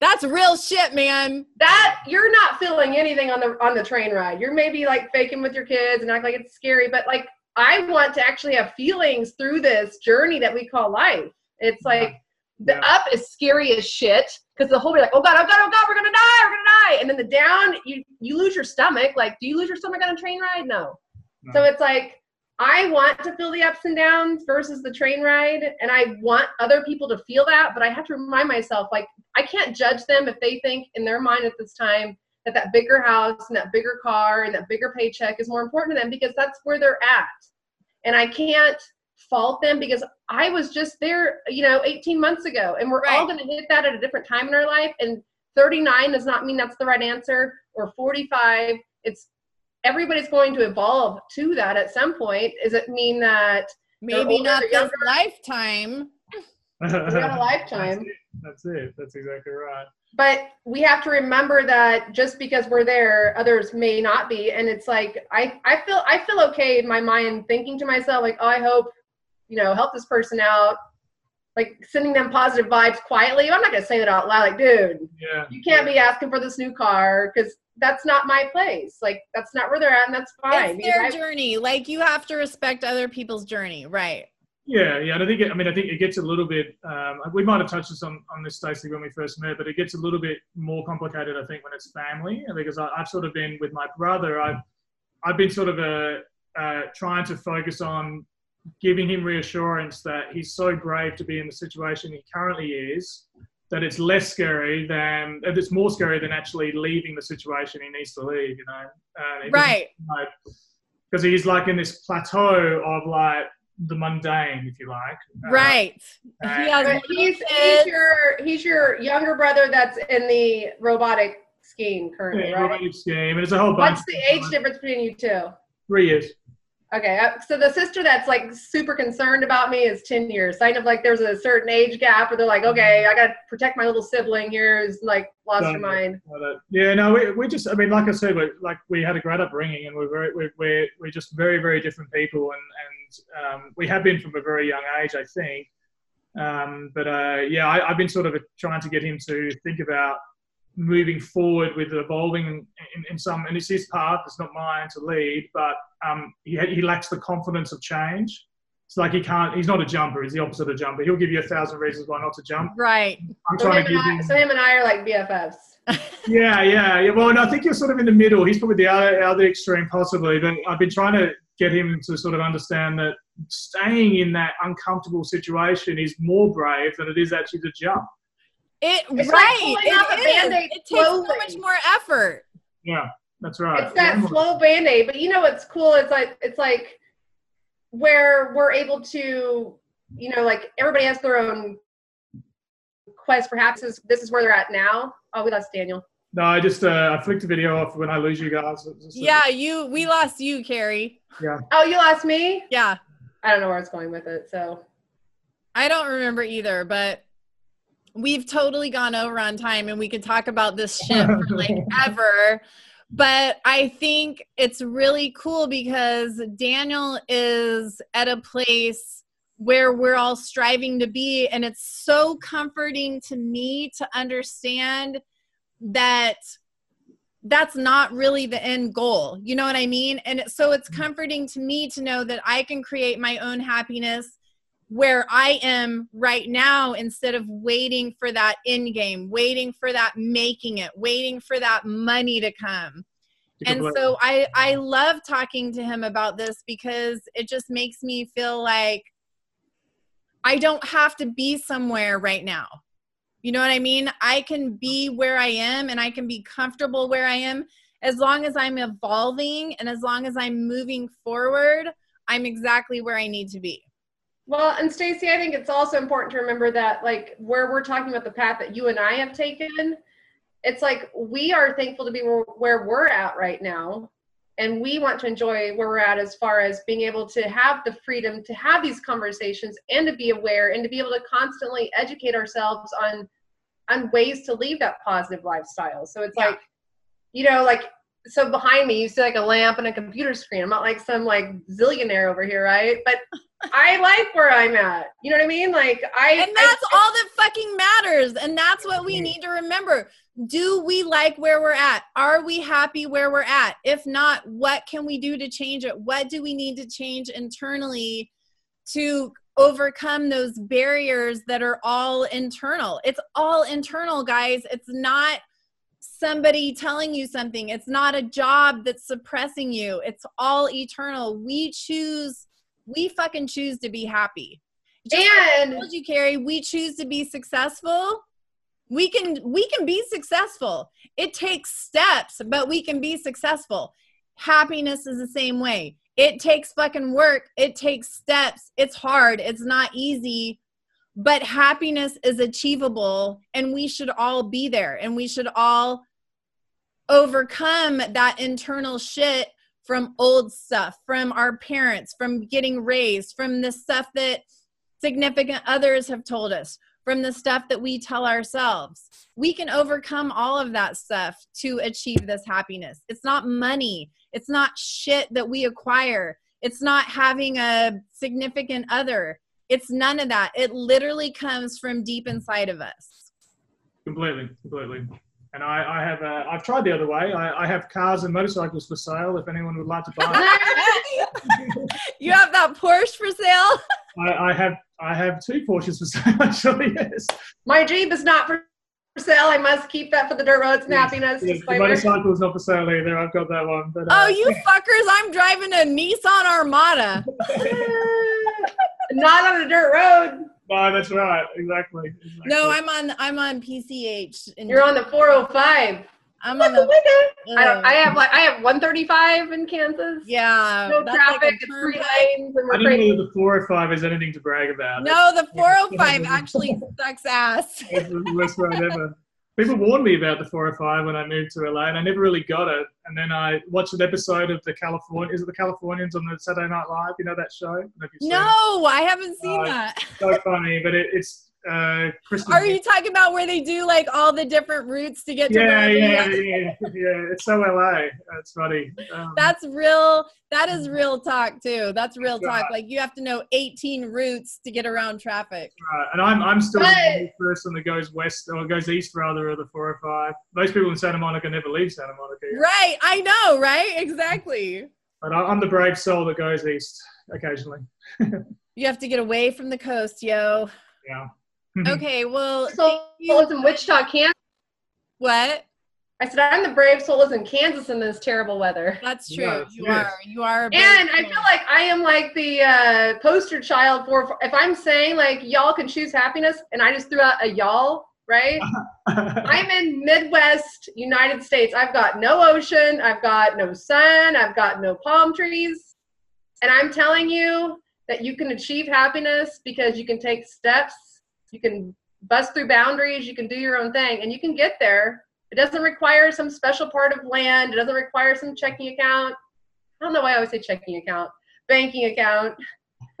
That's real shit, man.
That you're not feeling anything on the on the train ride. You're maybe like faking with your kids and act like it's scary, but like I want to actually have feelings through this journey that we call life. It's like the
Yeah.
up is scary as shit because the whole be like, oh god, oh god, oh god, we're gonna die, we're gonna die, and then the down, you you lose your stomach. Like, do you lose your stomach on a train ride? No.
No.
So it's like I want to feel the ups and downs versus the train ride, and I want other people to feel that, but I have to remind myself, like, I can't judge them if they think in their mind at this time that that bigger house and that bigger car and that bigger paycheck is more important to them because that's where they're at, and I can't fault them because I was just there, you know, 18 months ago, and we're all going to hit that at a different time in our life. And 39 does not mean that's the right answer, or 45. It's everybody's going to evolve to that at some point. Does it mean that
Maybe
older
not
or
this
younger?
lifetime.
we got a lifetime?
That's it. That's exactly right.
But we have to remember that just because we're there, others may not be. And it's like I, I feel I feel okay in my mind thinking to myself, like, oh, I hope, you know, help this person out. Like sending them positive vibes quietly. I'm not gonna say that out loud, like, dude,
Yeah.
you can't be asking for this new car because that's not my place. Like that's not where they're at, and that's fine.
It's their
I-
journey. Like you have to respect other people's journey, right?
Yeah, yeah. And I think, it, I mean, I think it gets a little bit. Um, we might have touched this on, on this, Stacey, when we first met, but it gets a little bit more complicated, I think, when it's family. Because I, I've sort of been with my brother. I've I've been sort of a, uh, trying to focus on giving him reassurance that he's so brave to be in the situation he currently is. That it's less scary than it's more scary than actually leaving the situation he needs to leave. You know, uh,
Right.
because he's like in this plateau of like the mundane, if you like. Uh,
Right. He
uh,
has
he's, he's your he's your younger brother that's in the robotic scheme currently,
yeah,
right?
robotic scheme, and it's a whole bunch.
What's the age difference between you two?
Three years.
Okay, uh, so the sister that's like super concerned about me is 10 years. Kind of like there's a certain age gap where they're like, okay, I got to protect my little sibling here who's like lost her mind.
Yeah, no, we, we just, I mean, like I said, we like we had a great upbringing and we're very, we're, we're, we're just very, very different people and, and um, we have been from a very young age, I think. Um, but uh, yeah, I, I've been sort of trying to get him to think about moving forward with evolving in, in, some, and it's his path, it's not mine to lead, but um, he, he lacks the confidence of change. It's like he can't, he's not a jumper, he's the opposite of a jumper. He'll give you a thousand reasons why not to jump.
Right.
I'm so trying to give I, him. So him and I are like BFFs.
yeah, yeah, yeah. Well, and I think you're sort of in the middle. He's probably the other, other extreme, possibly, but I've been trying to get him to sort of understand that staying in that uncomfortable situation is more brave than it is actually to jump.
It it's right. Like it, is. it takes slowly. so much more effort.
Yeah, that's right.
It's that yeah. slow band aid. But you know what's cool? It's like it's like where we're able to, you know, like everybody has their own quest. Perhaps is this is where they're at now. Oh, we lost Daniel.
No, I just uh, I flicked a video off when I lose you guys.
Yeah, you we lost you, Carrie.
Yeah.
Oh, you lost me.
Yeah.
I don't know where it's going with it, so.
I don't remember either, but we've totally gone over on time and we could talk about this shit for like ever. But i think it's really cool because daniel is at a place where we're all striving to be and it's so comforting to me to understand that that's not really the end goal. You know what i mean? And so it's mm-hmm. comforting to me to know that i can create my own happiness where I am right now instead of waiting for that end game, waiting for that making it, waiting for that money to come. And so I I love talking to him about this because it just makes me feel like I don't have to be somewhere right now. You know what I mean? I can be where I am and I can be comfortable where I am as long as I'm evolving and as long as I'm moving forward, I'm exactly where I need to be.
Well, and Stacey, I think it's also important to remember that, like, where we're talking about the path that you and I have taken, it's like we are thankful to be where we're at right now. And we want to enjoy where we're at as far as being able to have the freedom to have these conversations and to be aware and to be able to constantly educate ourselves on on ways to leave that positive lifestyle. So it's yeah. like, you know, like so behind me you see like a lamp and a computer screen. I'm not like some like zillionaire over here, right? But I like where I'm at. You know what I mean? Like I
And that's I, all that fucking matters. And that's what we need to remember. Do we like where we're at? Are we happy where we're at? If not, what can we do to change it? What do we need to change internally to overcome those barriers that are all internal? It's all internal, guys. It's not somebody telling you something. It's not a job that's suppressing you. It's all eternal. We choose we fucking choose to be happy.
Just and
like I told you, Carrie, we choose to be successful. We can we can be successful. It takes steps, but we can be successful. Happiness is the same way. It takes fucking work. It takes steps. It's hard. It's not easy, but happiness is achievable and we should all be there and we should all overcome that internal shit from old stuff, from our parents, from getting raised, from the stuff that significant others have told us, from the stuff that we tell ourselves. We can overcome all of that stuff to achieve this happiness. It's not money, it's not shit that we acquire, it's not having a significant other. It's none of that. It literally comes from deep inside of us.
Completely, completely. And I, I have, uh, I've tried the other way. I, I, have cars and motorcycles for sale if anyone would like to buy.
you have that Porsche for sale?
I, I, have, I have two Porsches for sale actually. Yes.
My Jeep is not for sale. I must keep that for the dirt roads and yes, happiness.
Yes, the motorcycle is not for sale either. I've got that one. But,
uh, oh, you fuckers! I'm driving a Nissan Armada.
not on a dirt road.
No, that's right. Exactly. exactly.
No, I'm on. I'm on PCH.
You're on the 405.
I'm on the.
Uh, I, don't, I have like I have 135 in Kansas.
Yeah.
No traffic. Like it's three lanes, and we're
I didn't know the 405 is anything to brag about.
No, the 405 actually sucks ass.
It's the worst ride ever. people warned me about the 405 when I moved to LA, and I never really got it. And then I watched an episode of the California. Is it the Californians on the Saturday Night Live? You know that show? I know if you've seen it.
No, I haven't seen
Uh,
that.
so funny, but it, it's uh, Kristen.
Are you talking about where they do like all the different routes to get to
Yeah, yeah, yeah, yeah. It's so LA. That's funny. Um,
That's real. That is real talk too. That's real talk. Like you have to know 18 routes to get around traffic.
right. And I'm I'm still the
But-
only person that goes west or goes east rather of the 405. Most people in Santa Monica never leave Santa Monica.
Right. I know. Right. Exactly.
But I- I'm the brave soul that goes east occasionally.
You have to get away from the coast, yo.
Yeah.
Okay. Well,
So
you.
in Wichita, Kansas.
what?
I said I'm the brave soul is in Kansas in this terrible weather.
That's true.
Yes,
you
yes.
are. You are. a brave
And I feel like I am like the uh, poster child for if I'm saying like y'all can choose happiness, and I just threw out a y'all, right? I'm in Midwest United States. I've got no ocean, I've got no sun, I've got no palm trees, and I'm telling you that you can achieve happiness because you can take steps, you can bust through boundaries, you can do your own thing, and you can get there. It doesn't require some special part of land. It doesn't require some checking account. I don't know why I always say checking account, banking account.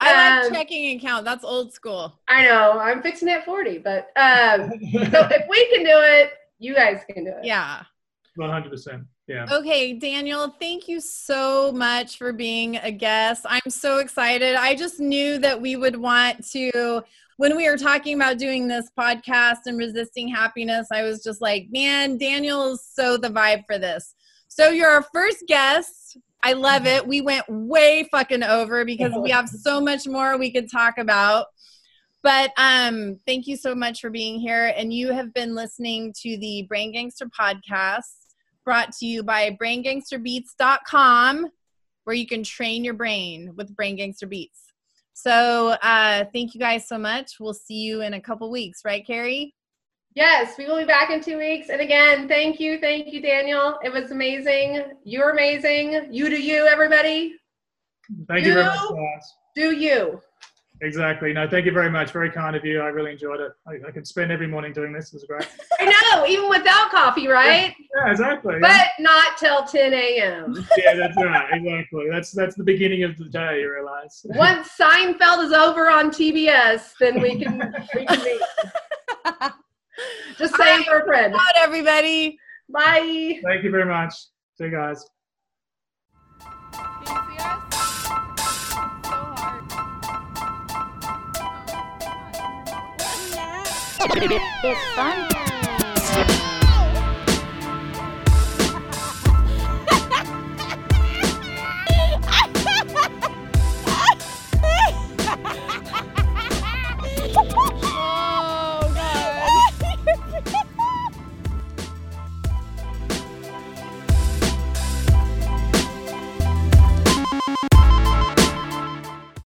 I like
um,
checking account. That's old school.
I know I'm fixing it 40, but um, so if we can do it, you guys can do it.
Yeah.
100%. Yeah.
Okay, Daniel, thank you so much for being a guest. I'm so excited. I just knew that we would want to, when we were talking about doing this podcast and resisting happiness, I was just like, man, Daniel is so the vibe for this. So you're our first guest. I love it. We went way fucking over because we have so much more we could talk about. But um, thank you so much for being here. And you have been listening to the Brain Gangster podcast brought to you by braingangsterbeats.com where you can train your brain with brain gangster beats so uh, thank you guys so much we'll see you in a couple weeks right carrie
Yes, we will be back in two weeks. And again, thank you, thank you, Daniel. It was amazing. You're amazing. You do you, everybody.
Thank you very much.
Do you.
Exactly. No, thank you very much. Very kind of you. I really enjoyed it. I, I could spend every morning doing this. It was great.
I know, even without coffee, right?
Yeah, exactly.
But not till 10 a.m.
yeah, that's right. Exactly. That's that's the beginning of the day. You realize.
Once Seinfeld is over on TBS, then we can we can meet. Just saying for a friend.
out everybody
Bye.
Thank you very much. See you guys.
It's fun.